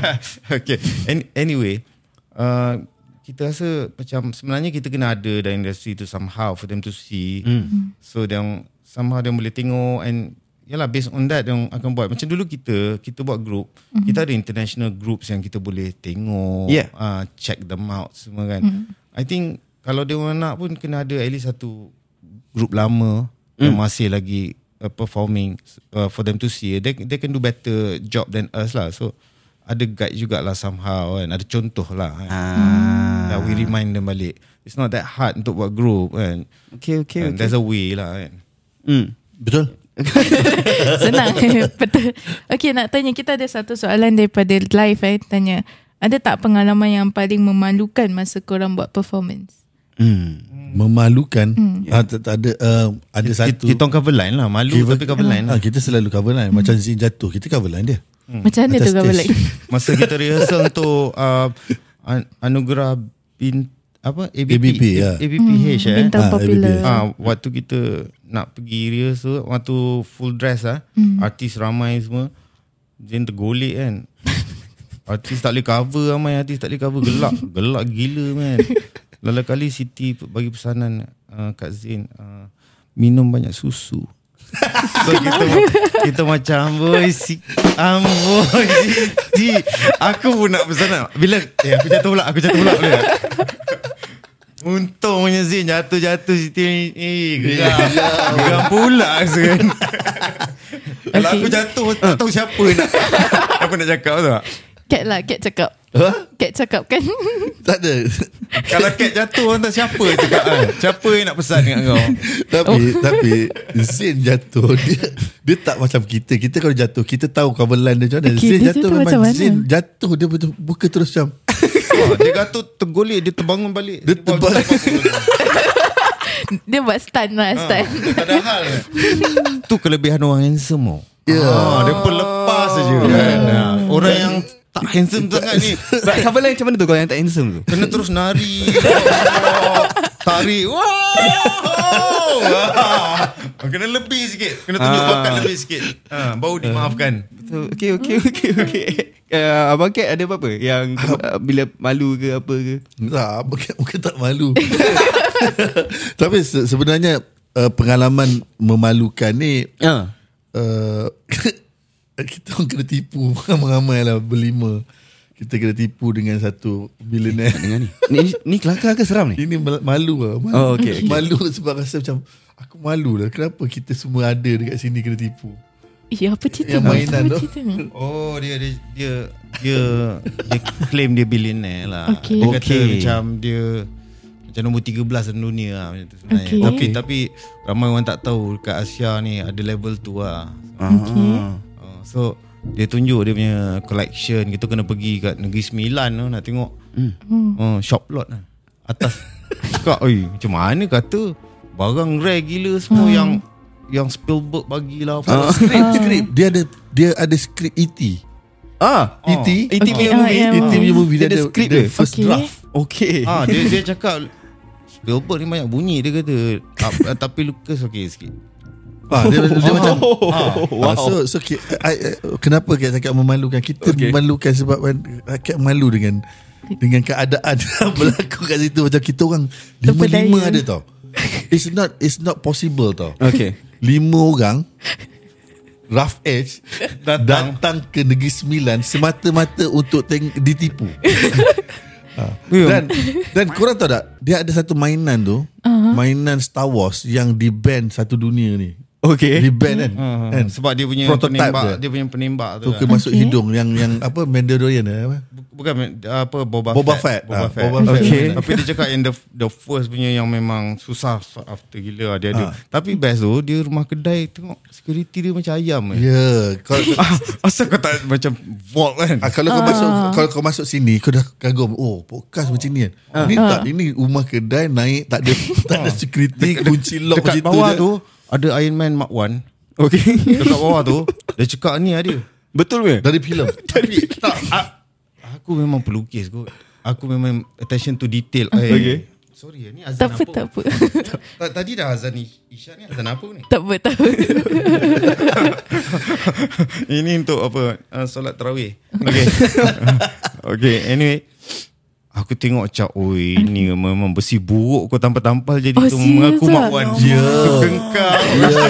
[LAUGHS] okay. An- anyway, uh, kita rasa macam sebenarnya kita kena ada dalam industri tu somehow for them to see. Mm. So yang somehow dia boleh tengok and yalah based on that yang akan buat. Macam dulu kita kita buat group, mm-hmm. kita ada international groups yang kita boleh tengok, Yeah. uh, check them out semua kan. Mm. I think kalau dia orang nak pun kena ada at least satu group lama mm. yang masih lagi uh, performing uh, for them to see they they can do better job than us lah so ada guide jugalah somehow kan ada contoh lah kan. ah. yeah, we remind them balik it's not that hard untuk buat group kan Okay okay, And okay. there's a way lah kan mm. Betul? [LAUGHS] Senang [LAUGHS] Betul Okay nak tanya Kita ada satu soalan Daripada live eh Tanya Ada tak pengalaman yang paling memalukan Masa korang buat performance Mm. Memalukan. Ah, tak, tak ada uh, ada satu. kita orang cover line lah malu Kita- tapi cover line Ah, lah kita selalu cover line. Macam Zin jatuh, kita cover line dia. Macam mana Atas tu stage. like [LAUGHS] masa kita rehearsal untuk uh, an- anugerah bin apa ABP ABP, ya. ABPH eh Bintang Ah, popular ABP. Ah, waktu kita nak pergi rehearsal waktu full dress ah, hmm. artis ramai semua. Jen tergolek kan. [LAUGHS] artis tak boleh cover ramai artis tak boleh cover gelak. gelak gila man. [LAUGHS] Lala kali Siti bagi pesanan uh, kat Zain uh, minum banyak susu. [LAUGHS] So kita kita macam boy si amboi Siti. Aku pun nak pesanan. Bila eh aku jatuh pula, aku jatuh pula boleh tak? Untungnya Zin jatuh-jatuh Siti ni Eh geram Geram pula kan Kalau Okay. aku jatuh Tak tahu siapa nak [LAUGHS] Apa nak cakap tu tak Cat lah Cat cakap Huh? Cat cakap kan [LAUGHS] Tak ada. Kalau cat jatuh Orang tak siapa yang cakap kan Siapa yang nak pesan dengan kau tapi tapi Zain jatuh dia dia tak macam kita. Kita kalau jatuh kita tahu cover line dia macam mana. Okay, Zain dia jatuh memang macam mana? Zain jatuh dia betul buka terus macam oh, Dia jatuh tergolek Dia terbangun balik Dia buat- terbang. Dia buat stun lah Stun Tak ada hal Tu kelebihan orang handsome oh. Ya. Ah, Dia pun lepas saja kan Ah, Orang yang tak handsome sangat ni But cover line macam mana tu Kalau yang tak handsome tu Kena terus nari oh, Tarik Wow Ah, Kena lebih sikit Kena tunjuk Ah. bakat lebih sikit ha, Baru dimaafkan So, okay, okay, okay, okay. Uh, Abang Kat ada apa-apa? Yang uh, bila malu ke apa ke? tak bukan, bukan tak malu. [LAUGHS] tapi se- sebenarnya uh, pengalaman memalukan ni Uh. uh, kita orang kena tipu [LAUGHS] ramai-ramai lah berlima. Kita kena tipu dengan satu billionaire. Dengan ni. Ni, ni kelakar ke seram ni? Ini mal- malu lah malu. Oh, okay, okay. Malu sebab rasa macam Aku malu lah Kenapa kita semua ada Dekat sini kena tipu Ya apa cerita Yang mainan Apa tu. cerita ni? [LAUGHS] Oh dia dia dia dia, dia claim dia billionaire lah. Okay. Dia kata Okay. macam dia macam nombor 13 dalam dunia lah macam tu sebenarnya. Okay. Tapi tapi ramai orang tak tahu dekat Asia ni ada level tu lah. Okay. Uh, so dia tunjuk dia punya collection Kita kena pergi kat Negeri Sembilan tu Nak tengok hmm. uh, Shop lot lah Atas [LAUGHS] Cakap oi macam mana kata Barang rare gila semua Hmm. yang Yang Spielberg bagilah Ah. Skrip, skrip. Dia ada dia ada skrip E.T. Ah, E.T. E.T. punya Okay. movie. E.T. yeah. punya movie dia Dia ada skrip dia dia. first Okay. draft. Okay. [LAUGHS] Ah dia dia cakap Spielberg ni banyak bunyi dia kata ah, Tapi Lucas okey sikit Ah, dia, dia [LAUGHS] macam Oh, [LAUGHS] wow. so so ki- I, I, kenapa kita cakap memalukan? Kita Okay. memalukan sebab rakyat malu dengan dengan keadaan [LAUGHS] yang berlaku kat situ macam kita orang lima Terpedaya. lima ada tau. It's not it's not possible tau. Okay. Lima orang rough edge Datang. datang ke Negeri Sembilan semata-mata untuk teng- ditipu. Ha. Ya. Dan dan korang tahu tak dia ada satu mainan tu uh-huh. mainan Star Wars yang di ban satu dunia ni. Okay. Di ban kan. uh, kan? Sebab dia punya Prototype penembak dia. Dia punya penembak tu tu kan. ke masuk Okay. hidung yang yang apa Mandalorian eh, apa? Bukan apa Boba, Boba Fett. Fett. Boba Ah, Fett. Boba Fett. Okay. Tapi dia cakap yang the the first punya yang memang susah so after gila dia ada. Ah. Tapi best tu dia rumah kedai tengok security dia macam ayam Ya, eh. yeah. kalau [LAUGHS] Asal kau tak macam vault kan? ah, kalau kau masuk kalau kau masuk sini kau dah kagum, oh podcast macam ni kan. Ini tak ini rumah kedai naik tak ada [LAUGHS] tak ada security kunci lock Dekat situ bawah je. tu ada Iron Man Mark 1. Okay. Dekat bawah tu [LAUGHS] dia cakap ni ada. Betul ke? dari filem. [LAUGHS] Tapi tak a- aku memang pelukis kot. Aku memang attention to detail. Eh, Okay. Sorry ni azan Tak apa, apa? tak apa. [LAUGHS] Ta- Tadi dah azan Isyak ni azan apa ni? tak apa, tak apa. Ini untuk apa? Uh, solat tarawih. Okay. okay, anyway. Aku tengok macam Oi ni memang besi buruk Kau tampal-tampal jadi Oh, tu Mengaku? Mak Wan Ya. Kengkang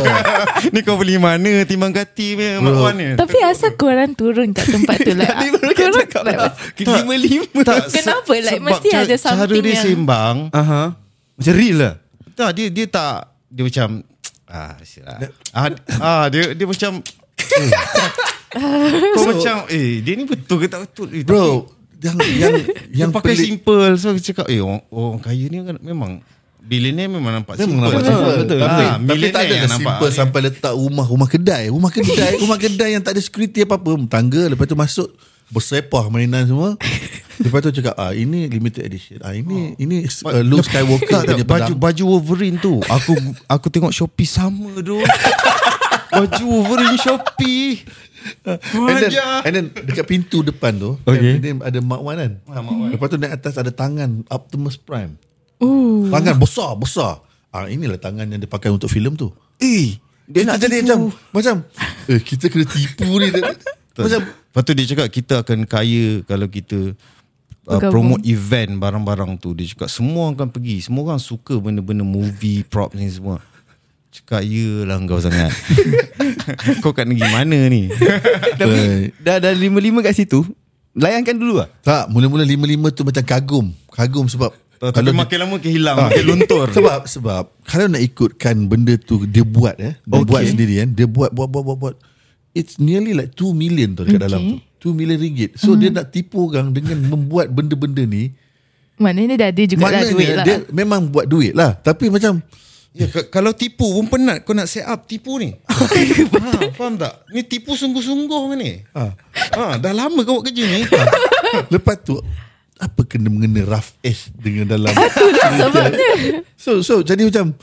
[LAUGHS] Ni kau beli mana Timbang kati punya Mak Wan ni Tapi asal korang turun kat tempat tu [LAUGHS] lah? Kan cakap lah. Lima-lima. Tak, [LAUGHS] Kenapa? se- Like, mesti ada Cara something dia yang- sembang Aha. Macam real lah. Tak dia dia tak Dia macam Ah, sial. ah, ah dia dia macam eh, Kau macam Eh dia ni betul ke tak betul eh, Bro, yang yang [LAUGHS] Yang pakai pelik simple So aku cakap Eh orang, orang kaya ni kan memang Billionaire memang nampak Memang simple nampak Betul, simple. betul. Tapi, Ah, tapi tak ada yang nampak simple ni. sampai letak rumah rumah kedai. Rumah kedai, [LAUGHS] rumah kedai yang tak ada security apa-apa. Tangga lepas tu masuk bersepah mainan semua. Lepas tu cakap ah ini limited edition. Ah ini ini uh, Luke Skywalker tak, tak, baju pedang. baju Wolverine tu Aku aku tengok Shopee sama tu [LAUGHS] Baju Wolverine Shopee And then, and then dekat pintu depan tu Okay. okay. ada Mark Wan kan. Ah, Mark Wan. Lepas tu naik atas ada tangan Optimus Prime. Ooh. Tangan besar besar. Ah inilah tangan yang dipakai untuk filem tu. Eh. Dia nak jadi macam macam eh kita kena tipu ni. [LAUGHS] macam Lepas tu dia cakap kita akan kaya kalau kita uh, promote event barang-barang tu. Dia cakap semua orang akan pergi. Semua orang suka benda-benda movie, prop ni semua. Cakap yelah kau sangat. [LAUGHS] kau kat negeri mana ni? [LAUGHS] Tapi dah dah lima-lima kat situ. Layankan dulu lah. Tak, mula-mula lima-lima tu macam kagum. Kagum sebab Tapi di- makin lama makin hilang, makin luntur. [LAUGHS] sebab sebab kalau nak ikutkan benda tu dia buat eh, dia Okay. buat sendiri kan, dia buat buat buat buat buat. It's nearly like 2 million tu dekat Okay. dalam tu. 2 million ringgit. So dia nak tipu orang dengan membuat benda-benda ni. Maknanya dia ada juga lah duit lah. dia memang buat duit lah. Tapi macam Ya, k- kalau tipu pun penat kau nak set up tipu ni. [LAUGHS] ha, faham tak? Ni tipu sungguh-sungguh ni. ha, Ha, dah lama kau buat kerja ni. lepas tu apa kena mengena rough edge dengan dalam [LAUGHS] Itulah sebabnya. So so jadi macam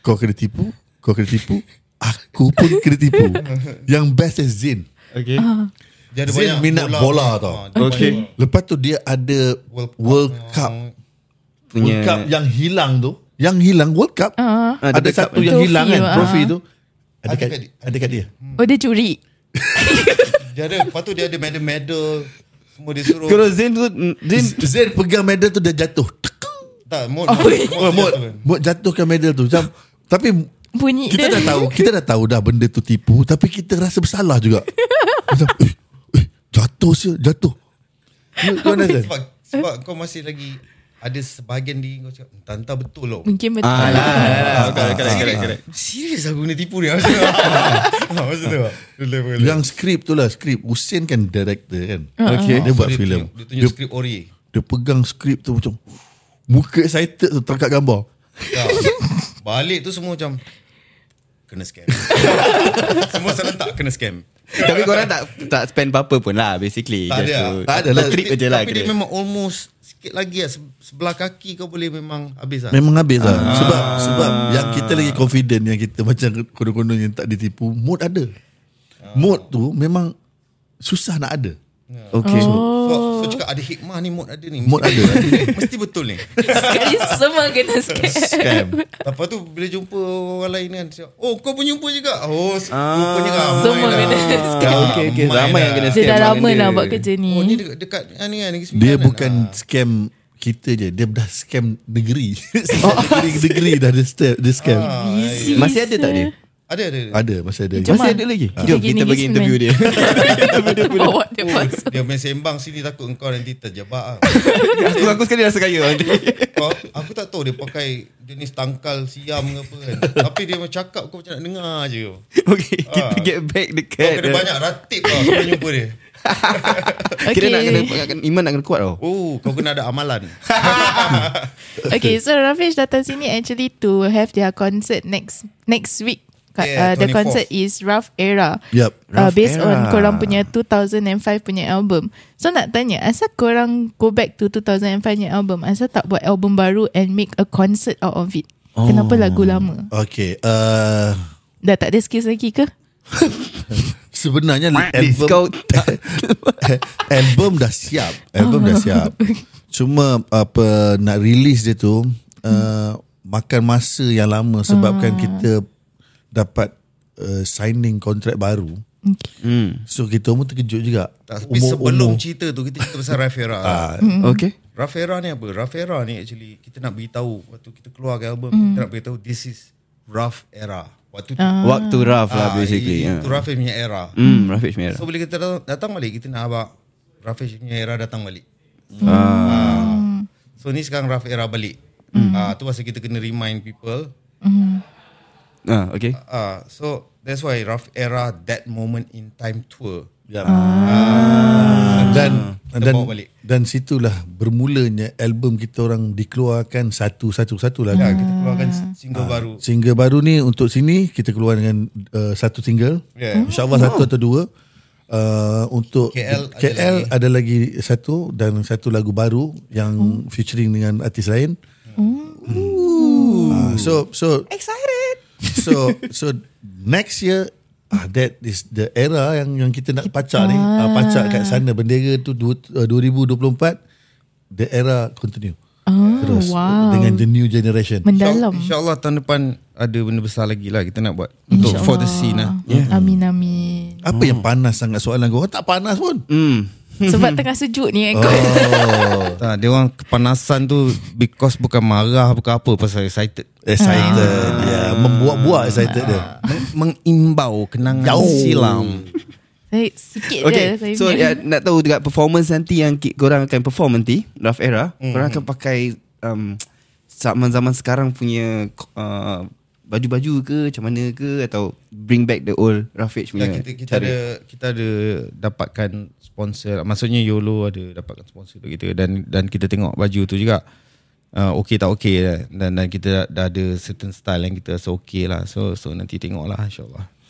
kau kena tipu, kau kena tipu, aku pun kena tipu. Yang best is Zain. Okay. Dia Zain minat bola, tau. Ha, dia Okay. Lepas tu dia ada World World Cup Cup, yang- Punya World Cup yang hilang tu, yang hilang World Cup. Ah. Ah, ada dia satu cup yang Trophy hilang kan, tu, ah. trofi tu. Ada kat, ada kat dia. Oh dia curi. [LAUGHS] Dia ada Lepas tu dia ada medal-medal Semua dia suruh Kalau Zain tu Zain [LAUGHS] Zain pegang medal tu dia jatuh. Tak Mod Oh, Oh, Mot, Mot jatuhkan medal tu. Macam, tapi Bunyi kita dia. dah tahu, kita dah tahu dah benda tu tipu, tapi kita rasa bersalah juga. [LAUGHS] Macam, eh, eh, jatuh sih, jatuh. You, you understand? sebab, sebab kau masih lagi Ada sebahagian diri kau cakap Entah-entah betul loh Mungkin betul. Ah, lah, lah, lah. Serius aku ni tipu ni Maksud tu Ah, [LAUGHS] Yang skrip tu lah, skrip. Hussein kan director kan. Okay. Dia buat Dia filem. Dia tunjuk Dia, skrip ori dia pegang skrip tu macam, muka excited tu terangkat gambar. Balik tu semua macam Kena scam [LAUGHS] Semua serentak kena scam Tapi korang tak tak spend apa-apa pun lah basically Tak ada. to- Tak ada lah. Trip je lah Tapi dia memang almost sikit lagi lah se- sebelah kaki kau boleh memang habis lah. Memang habis lah Sebab sebab yang kita lagi confident Yang kita macam konon-konon yang tak ditipu Mood ada Mood tu memang Susah nak ada Okay. So, so cakap ada hikmah ni mood ada ni. Mesti ada. ni. [LAUGHS] Mesti betul ni. Sekali semua kena scam. Scam Lepas tu bila jumpa orang lain kan Oh kau pun jumpa juga Oh ah, rupanya ramai Semua lah. kena scam. Ah, okay, okay. Ramai yang kena Dia dah scam lama dengan nak dia. buat kerja ni. Oh ni dekat, dekat ah, ni kan Negeri Sembilan Dia kan? bukan Ah. scam kita je Dia dah scam negeri [LAUGHS] Negeri-negeri dah ada step, dia scam Easy Masih ada tak dia? Ada ada, ada. Ada masih ada Macam Masih ada lagi? Kita Jom kita bagi [LAUGHS] interview dia. Bawa dia masuk. Dia main sembang sini takut engkau nanti terjebak lah. [LAUGHS] aku aku sekali rasa kaya nanti. kau, Aku tak tahu dia pakai jenis tangkal siam ke apa kan Tapi dia macam cakap kau macam nak dengar je Okay, kita get back Kau dekat. kena banyak ratib tau sebelum jumpa dia [LAUGHS] Kira nak kena Okay. iman nak kena kuat tau. Oh kau kena ada amalan Okay, so Rafish datang sini actually to have their concert next next week. Yeah, uh, the 24th. concert is Rough Era. Uh, Rough based Era. on korang punya 2005 punya album. So nak tanya, asal korang go back to 2005 punya album? Asal tak buat album baru and make a concert out of it? Oh. Kenapa lagu lama? Okay uh, Dah tak ada skills lagi ke? [LAUGHS] Sebenarnya This album [LAUGHS] album dah siap album dah siap cuma apa nak release dia tu uh, makan masa yang lama sebabkan kita dapat uh, signing kontrak baru Okay. Hmm. so kita pun terkejut juga Tak, Tapi sebelum cerita tu Kita cerita pasal Rafera [LAUGHS] Ah, Okay. Rafera ni apa? Rafera ni actually Kita nak beritahu Waktu kita keluar ke album Kita nak beritahu This is Rough Era Waktu tu Waktu rough lah Ah, basically. Itu ya. Rafiq punya era Hmm, Rafiq Merah. So bila kita datang, datang balik Kita nak abang Rafiq punya era datang balik Ah. So ni sekarang Rough Era balik Ah, Tu pasal kita kena remind people Ah, okay. Ah, So that's why Rough Era That moment in time tour Ya. Ah. Dan dan balik. dan situlah bermulanya album kita orang dikeluarkan satu-satu-satu lah. Ya, kan. kita keluarkan single baru Single baru ni untuk sini kita keluar dengan uh, satu single. Yeah. InsyaAllah satu atau dua. Uh, untuk KL ada KL ada lagi. satu dan satu lagu baru yang featuring dengan artis lain. Uh, so so excited. So so next year ah that is the era yang yang kita nak pacak ni. Uh, pacak kat sana bendera tu du, uh, 2024 the era continue. Oh, Terus wow. dengan the new generation. Mendalam. InsyaAllah tahun depan Ada benda besar lagi lah Kita nak buat Untuk for the scene lah Amin amin. Apa yang panas sangat soalan kau? Tak panas pun. Hmm. Sebab [LAUGHS] tengah sejuk ni kan. Oh, tak, [LAUGHS] Dia orang kepanasan tu Because bukan marah Bukan apa Pasal excited excited. Ya, membuat-buat excited dia. Meng- Mengimbau Kenangan Jauh. silam Saya sikit Okay, je saya so ya, nak tahu juga performance nanti yang korang akan perform nanti, Rough Era, Hmm. korang akan pakai um, zaman-zaman sekarang punya uh, baju-baju ke, macam mana ke, atau bring back the old Rafiq punya ya, kita, kita cara? ada Kita ada Dapatkan sponsor Maksudnya YOLO ada Dapatkan sponsor untuk kita Dan dan kita tengok baju tu juga uh, Okay tak okay lah. dan, dan kita dah ada Certain style yang kita rasa okay lah So so nanti tengok lah InsyaAllah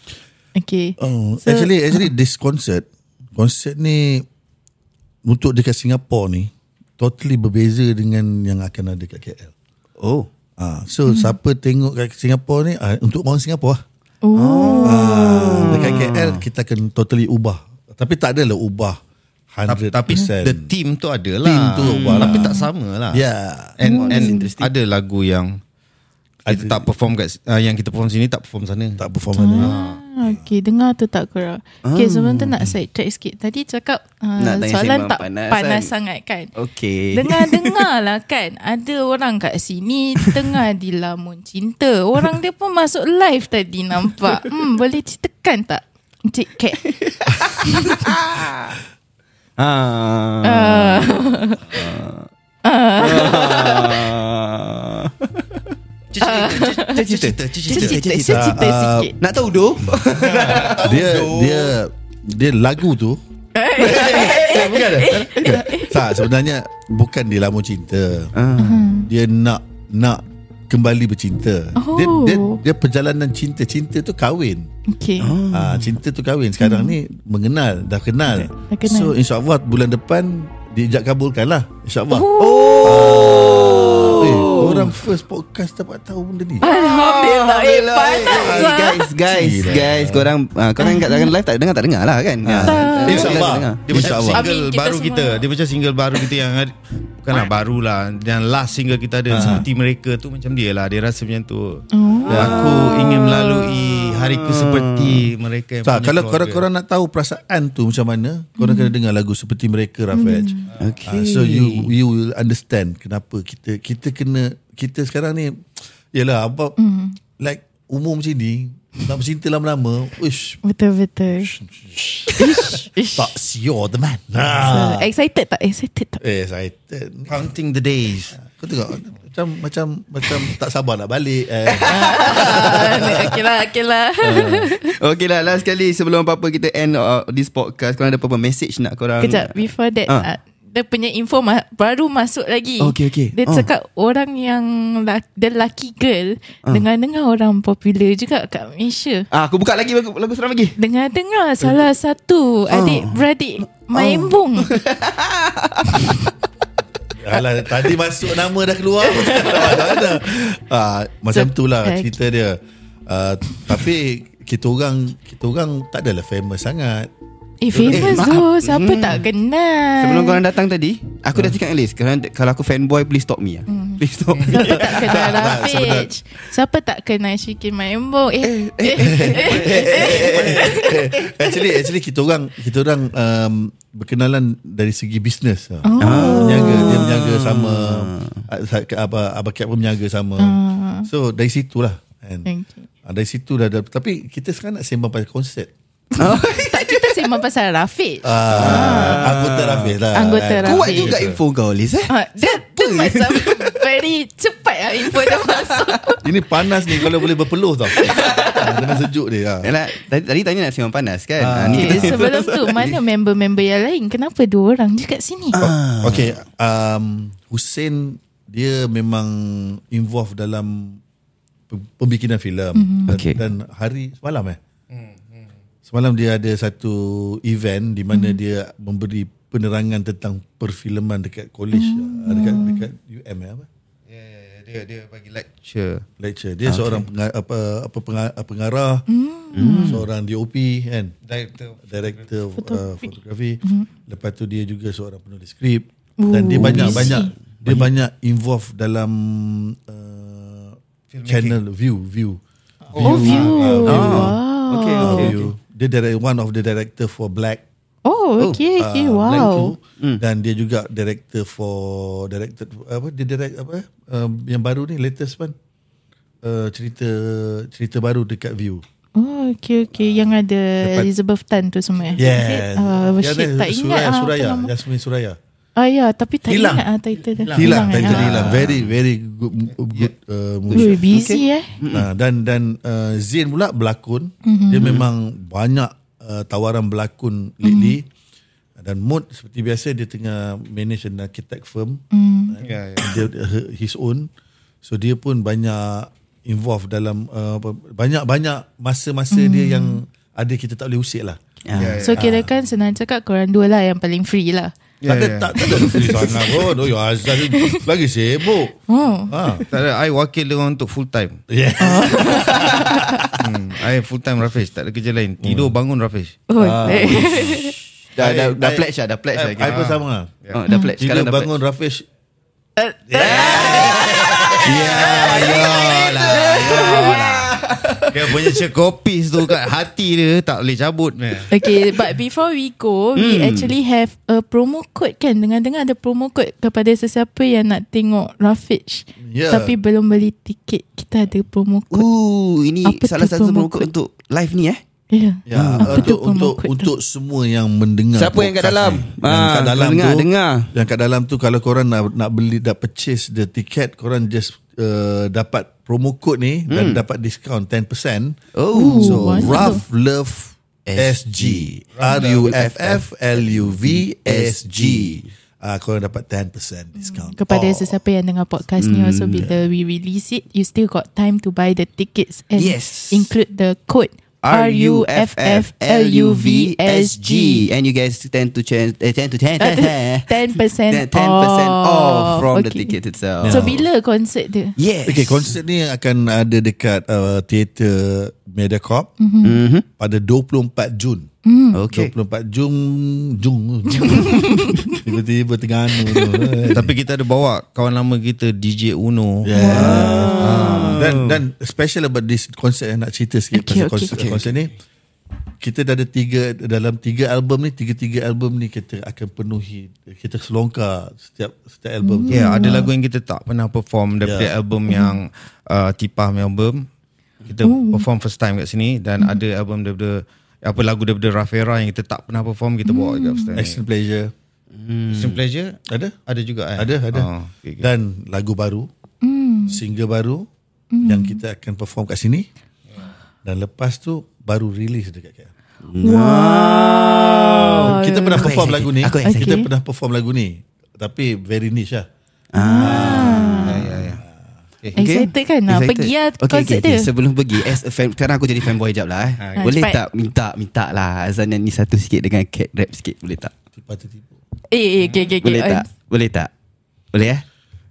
Okay. Oh, So- actually actually this concert concert ni untuk dekat Singapore ni totally berbeza dengan yang akan ada kat KL. Oh. Ah, so hmm. siapa tengok kat Singapore ni ah, untuk orang Singapore lah. Oh. Ah, dekat KL kita akan totally ubah. Tapi tak adalah ubah 100%. Tapi the team tu ada lah Team tu ubah lah. Tapi tak sama lah Yeah. And, Oh, and ada lagu yang kita tak perform kat uh, yang kita perform sini tak perform sana. Tak perform mana. Ah, okay, dengar tu tak korang. Okay, sebelum tu nak side track sikit. Tadi cakap uh, Nak soalan tak panas, panas, kan? sangat kan. Okay. Dengar-dengar [LAUGHS] lah kan Ada orang kat sini Tengah dilamun cinta Orang dia pun masuk live tadi Nampak hmm, Boleh ceritakan tak Encik Ah. Ah. Cerita, Cerita cerita. Ah, sikit Nak tahu doh? Dia dia dia lagu tu bukan tak sebenarnya bukan dia lama cinta. Dia nak nak kembali bercinta. Dia, Oh. dia dia perjalanan cinta. Cinta tu kahwin. Okay Ah, cinta tu kahwin. Sekarang ni mengenal, dah kenal. Dah kenal. So insyaallah bulan depan Dijak kabulkan lah InsyaAllah oh. Eh korang first podcast dapat tahu benda ni. Alhamdulillah. Eh panas Guys, lah guys, guys, Gila. guys, korang uh, korang kat dalam live tak? Dengar tak dengar lah kan? Ah. Ah, InsyaAllah. Dia macam single Amin, kita baru semua. kita Dia macam single baru kita yang ada- Bukanlah baru lah. Yang last single kita ada Seperti mereka tu Macam dia lah. Dia rasa macam tu. Aku ingin melalui Hariku seperti Mereka yang tak, punya kalau keluarga. korang-korang nak tahu perasaan tu macam mana, korang kena dengar lagu seperti mereka Rafaj. Okay. Uh, so you you will understand kenapa kita kita kena kita sekarang ni yalah apa like umur macam ni nak bercinta lama-lama, uish Betul-betul tak sior the man. so, Ha. Excited tak? Excited tak? Eh, excited. Counting the days Kau tengok macam macam macam tak sabar nak balik eh. [LAUGHS] Ah, okay lah Okay lah Okay lah last kali sebelum apa-apa kita end uh, this podcast korang ada apa-apa message nak korang Kejap Before that Ah. uh. Dia punya info ma- Baru masuk lagi Okay, okay. Dia Ah. cakap Orang yang la- The lucky girl Dengar-dengar orang popular juga Kat Malaysia Ah, aku buka lagi lagu, lagu seram lagi. Dengar-dengar Salah satu Adik-beradik Main bong [LAUGHS] Alah, tadi masuk nama dah keluar. Ah, macam So, tu lah okay. cerita dia. Ah, tapi kita orang kita orang tak adalah famous sangat. Eh famous maaf. tu Siapa tak kenal Sebelum korang datang tadi, aku dah cakap dengan Liz, kalau, kalau aku fanboy please stop me ah. [LAUGHS] Please stop me. Siapa tak kenal [LAUGHS] Tak, tak, Rafiq Siapa tak kenal Syikin Maimbo Eh, eh, [LAUGHS] actually actually kita orang kita orang um, berkenalan dari segi bisnes. Oh. Oh. Menjaga dia menjaga sama ah, apa Abah Cap pun menjaga sama. So dari situlah kan. Okay. Ah, dari situ dah ada tapi kita sekarang nak sembang pasal konsert. Sembang pasal Rafiq Ah, anggota Rafiq lah. Anggota. Rafiq. Kuat juga info kau Liz eh. Ah, Dia tu macam [LAUGHS] Very cepat lah info dia masuk Ini panas ni kalau boleh berpeluh tau. Dengan sejuk dia. ah. Yalah, tadi, tadi tanya nak sembang panas kan. Ah. Ni Okay, kita sebelum tu Mana member-member yang lain Kenapa dua orang je kat sini Ah. Okay, um, Hussein dia memang involved dalam pe- pembikinan filem Mhm. dan, Okay. dan hari semalam eh. Semalam dia ada satu event di mana Mhm. dia memberi penerangan tentang perfilman dekat college Oh. uh, dekat dekat UM eh apa? Ya, ya, ya. Dia dia bagi lecture. Lecture. Dia seorang penga- apa apa penga- pengarah, Hmm. seorang DOP kan. Director. director uh, fotografi. Mhm. Lepas tu dia juga seorang penulis skrip dan dia banyak busy. banyak dia banyak involved dalam uh, channel view view. Oh view Ah, view. Wow Okay, Uh, okay. Dia direct, one of the director for Black. Oh okay okay uh, Black Wow tu. Dan dia juga director for director apa dia direct apa um, yang baru ni latest one. Uh, cerita cerita baru dekat view. Oh okay okay Yang ada Elizabeth Tan tu semua? Yes. uh, Yang ada Tak ingat Suraya, ah, Suraya, apa nama. Yasmin Suraya. Ah ya Tapi tak Hilang. ingat ah, title dia Hilang, eh? title Ah. hilang. Very very good good uh, Ui, movie. busy eh Nah, dan dan uh, Zain pula berlakon. Mhm. Dia memang banyak uh, tawaran berlakon lately. Dan Mood seperti biasa dia tengah manage an architect firm. Hmm. Ya, ya. Dia his own. So dia pun banyak involved dalam uh, apa- banyak-banyak masa-masa dia yang ada kita tak boleh usik lah. Ah. Ya, ya. So kira kan senang cakap Korang dua lah yang paling free lah tak ada ya. tak, tak ada free sangat pun. Oh, ya Azhar lagi sibuk. Oh Ha. Tak ada, I wakil dia orang untuk full time. Yeah. [LAUGHS] Hmm, I full time Rafish, tak ada kerja lain. Tidur bangun Rafish. Oh, eh. [LAUGHS] Dah, dah, dah pledge dah, dah pledge I, dah. I pun sama lah. Oh, dah pledge. Tidur Sekarang dah bangun Rafish Ya, ya lah. Dia punya cekopis tu kat hati dia tak boleh cabut ni. Okay but before we go We Hmm. actually have a promo code kan Dengar-dengar ada promo code Kepada sesiapa yang nak tengok Rafiq Ya. Tapi belum beli tiket Kita ada promo code Uh, ini Apa salah tu satu promo code code? untuk live ni eh. Ya Ya, Apa tu untuk untuk untuk semua yang mendengar. Siapa yang kat dalam? ni. Yang Ah, kat dalam dengar, tu, dengar. Yang kat dalam tu kalau korang nak nak beli nak purchase the ticket, korang just uh, dapat promo code ni dan dapat diskaun 10%. Oh. so wonderful. Rough Love SG. R U F F L U V S G. Ah, korang dapat 10% diskaun. Kepada Oh. sesiapa yang dengar podcast ni Also bila we release it You still got time to buy the tickets And Yes. include the code R-U-F-F-L-U-V-S-G And you guys tend to change eh, 10 to 10 10% 10% off. off from the Okay. ticket itself So bila konsert dia? Yes Okay, konsert ni akan ada dekat uh, Theater Mediacorp Mhm. pada 24 Jun. Okay 24 Jun Jun. Jun. [LAUGHS] Tiba-tiba Terengganu tu. Tapi kita ada bawa kawan lama kita DJ Uno. Yeah. Dan dan special about this concert yang nak cerita sikit Okay, pasal okay. konsert, konsert ni. Kita dah ada tiga dalam tiga album ni tiga-tiga album ni kita akan penuhi kita selongkar setiap setiap album tu. Ya, yeah, ada lagu yang kita tak pernah perform daripada Ya. album yang uh, Tipah album. Kita perform first time kat sini dan ada album daripada apa lagu daripada Rafera yang kita tak pernah perform kita bawa kat first time. Extreme Pleasure. Extreme Pleasure Ada? ada juga eh. Ada, ada. Oh, okay, okay. Dan lagu baru, single baru yang kita akan perform kat sini. Dan lepas tu baru release dekat KL. Wow. Kita pernah Aku perform excited. lagu ni. Kita pernah perform lagu ni. Tapi very niche lah. Ya. Excited kan nak Excited. pergi lah okay, konsert okay, okay. dia. Sebelum pergi as a fan, Sekarang aku jadi fanboy jap lah eh. Ha, Boleh cepat. tak minta Minta lah Azan ni satu sikit Dengan cat rap sikit Boleh tak Tiba tertipu. Eh, eh, okay, okay, okay. Boleh tak Boleh tak Boleh eh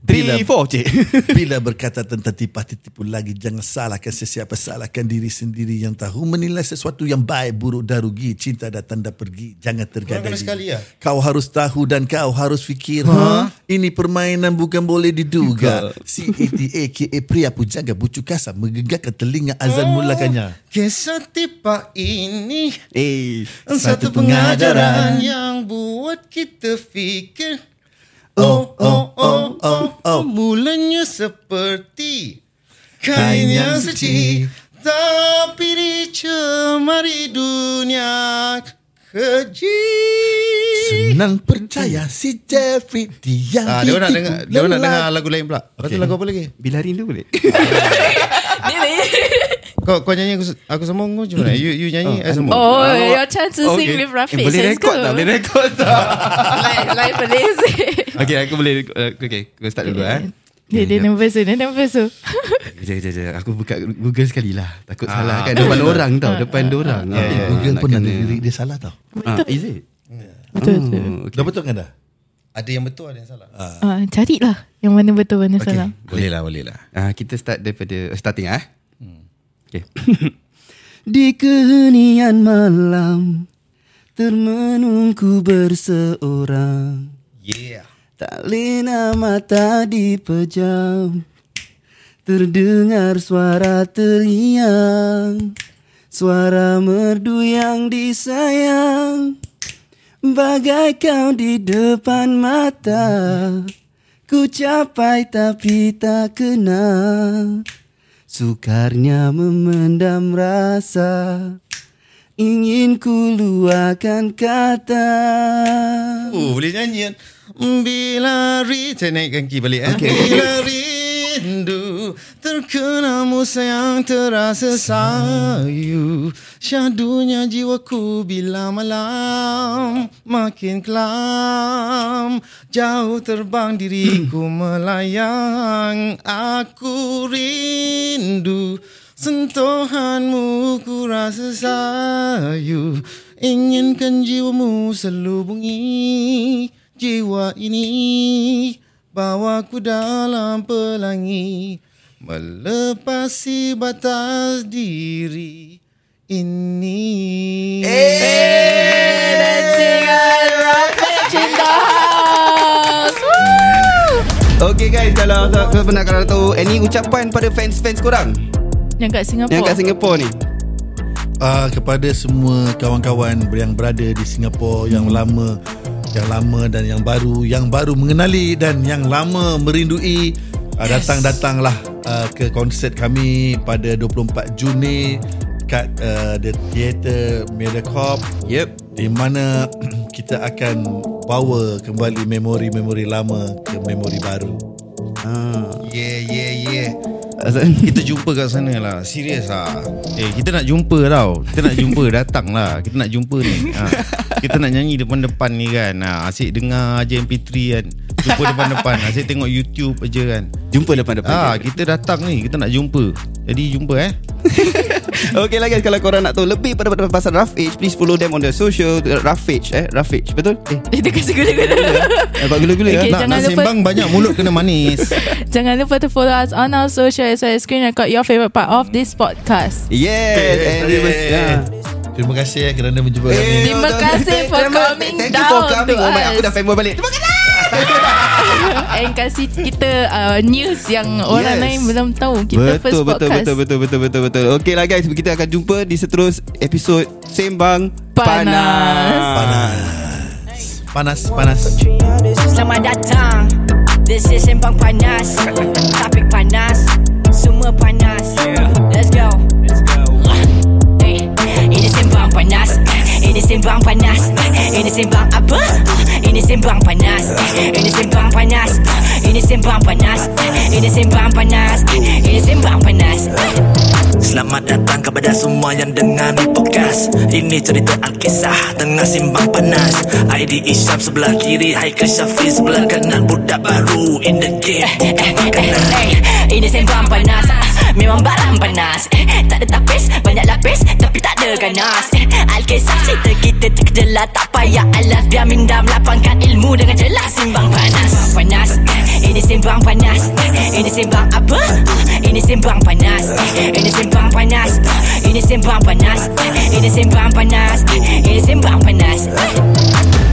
Bila- 3, 4 cik [LAUGHS] Bila [LAUGHS] berkata tentang tipah tertipu lagi Jangan salahkan sesiapa Salahkan diri sendiri yang tahu Menilai sesuatu yang baik Buruk dan rugi Cinta datang dan pergi Jangan tergada Korang kena sekali lah. Kau harus tahu dan kau harus fikir ha? Ini permainan bukan boleh diduga. C-A-T-A-K-A pria pujaga Bucu kasar Menggegarkan telinga azan mulakannya. Kisah Tipah ini Eh satu pengajaran yang buat kita fikir Oh, oh, oh, oh, oh, mulanya seperti kain yang suci. Tapi dicemari dunia keji Senang percaya si Jeffrey Dia Ah, dia nak dengar, dia nak dengar lagu lain pula. Lepas tu Okay. lagu apa lagi? Bila rindu boleh [LAUGHS] Ni ni. Kau kau nyanyi aku aku sambung kau macam mana? You you nyanyi I sambung. Oh, your chance to sing Okay. with Rafiq. eh, Boleh Let's rekod go. tak Boleh rekod tak Live, live boleh sih. Okay aku boleh uh, Okay aku start dulu eh Dia, dia nervous tu, dia nervous tu. Kejap, kejap, kejap. Aku buka Google sekali lah Takut salah kan Depan [LAUGHS] orang tau Depan orang Ya, ya. Google Nak pun kena- lirik dia salah tau Ah, Is it? Betul, betul. Oh, okay. Dah betul kan dah? Ada yang betul ada yang salah. Ah, carilah yang mana betul, mana Okay. salah. Boleh lah, boleh lah. Ah, kita start daripada starting ah. Okay. [LAUGHS] Di kehenian malam termenungku berseorang Yeah. Tak lena mata dipejam. Terdengar suara teriang suara merdu yang disayang. Bagai kau di depan mata. Ku capai tapi tak kenal. Sukarnya memendam rasa. Ingin ku luahkan kata. Oh, boleh nyanyi kan? Bila rindu Saya naikkan key balik eh? okay. Bila rindu Terkenamu sayang terasa sayu. Syadunya jiwaku bila malam Makin kelam. Jauh terbang diriku [CLEARS THROAT] melayang. Aku rindu Sentuhanmu ku rasa sayu. Inginkan jiwamu selubungi Jiwa ini Bawaku dalam pelangi Melepasi batas diri ini Cinta House. Okay guys Kalau kau pernah kalau tahu Any ucapan pada fans-fans korang Yang kat Singapura. Yang kat Singapura ni uh, kepada semua kawan-kawan yang berada di Singapura yang lama yang lama dan yang baru yang baru mengenali dan yang lama merindui. Uh, datang-datanglah uh, ke konsert kami pada 24 Jun ni kat uh, the theater Mediacorp. Yep. Di mana [CLEARS THROAT] kita akan bawa kembali memori-memori lama ke memori baru. ah. Yeah yeah yeah Kita jumpa kat sana lah. Serius lah. Eh kita nak jumpa tau. Kita nak jumpa [LAUGHS] Datang lah. Kita nak jumpa ni. Ha. Kita nak nyanyi depan-depan ni kan. Ha. Asyik dengar je MP3 kan. Jumpa depan-depan Asyik tengok YouTube aja kan. Jumpa depan-depan Ah, Kita datang ni. Kita nak jumpa Jadi jumpa eh. [LAUGHS] Okay lah guys Kalau korang nak tahu Lebih pada, pada pasal Rough Age Please follow them on the social. Rough Age eh. Rough Age Betul? Eh. [LAUGHS] Itu kasi gula-gula. Nampak gula-gula Okay, okay. Nak, jangan nak lupa- sembang banyak mulut kena manis. [LAUGHS] Jangan lupa to follow us on our social As well as screen record Your favourite part of this podcast. Yes And we must, yeah. Terima kasih eh kerana menjumpa Eh, kami. Terima kasih for Terima- coming Thank you for down coming. to Oh my us. Aku dah fanboy balik. Terima kasih [LAUGHS] And kasih kita uh, news Yang orang Yes. lain belum tahu Kita first betul, betul, podcast betul, betul, betul, betul, betul. Okey lah guys, kita akan jumpa di seterus episod Sembang Panas. Panas. Panas, panas. Selamat datang This is Sembang Panas Topik panas Semua panas Let's go Ini Sembang Panas. Ini Sembang apa? Ini Sembang Panas. Ini Sembang Panas. Ini Sembang Panas. Ini Sembang Panas. Ini Sembang Panas. Selamat datang kepada semua yang dengar ni podcast. Ini cerita Alkisah tengah simbang panas. ID Isyam sebelah kiri Haikal Syafiq sebelah kanan. Budak baru in the game. Bukan makanan Eh, Ini sembang panas. Ah, Memang barang panas eh, Tak ada tapis, banyak lapis Tapi tak ada ganas eh, Al-Qisah cerita kita terkejelah Tak payah alas Biar minda melapangkan ilmu dengan jelas Simbang panas panas eh. Ini simbang panas eh. Ini simbang apa? Ah, ini simbang panas eh. Ini simbang panas Ini simbang panas, Ini simbang panas. Ini simbang panas. Ini simbang panas.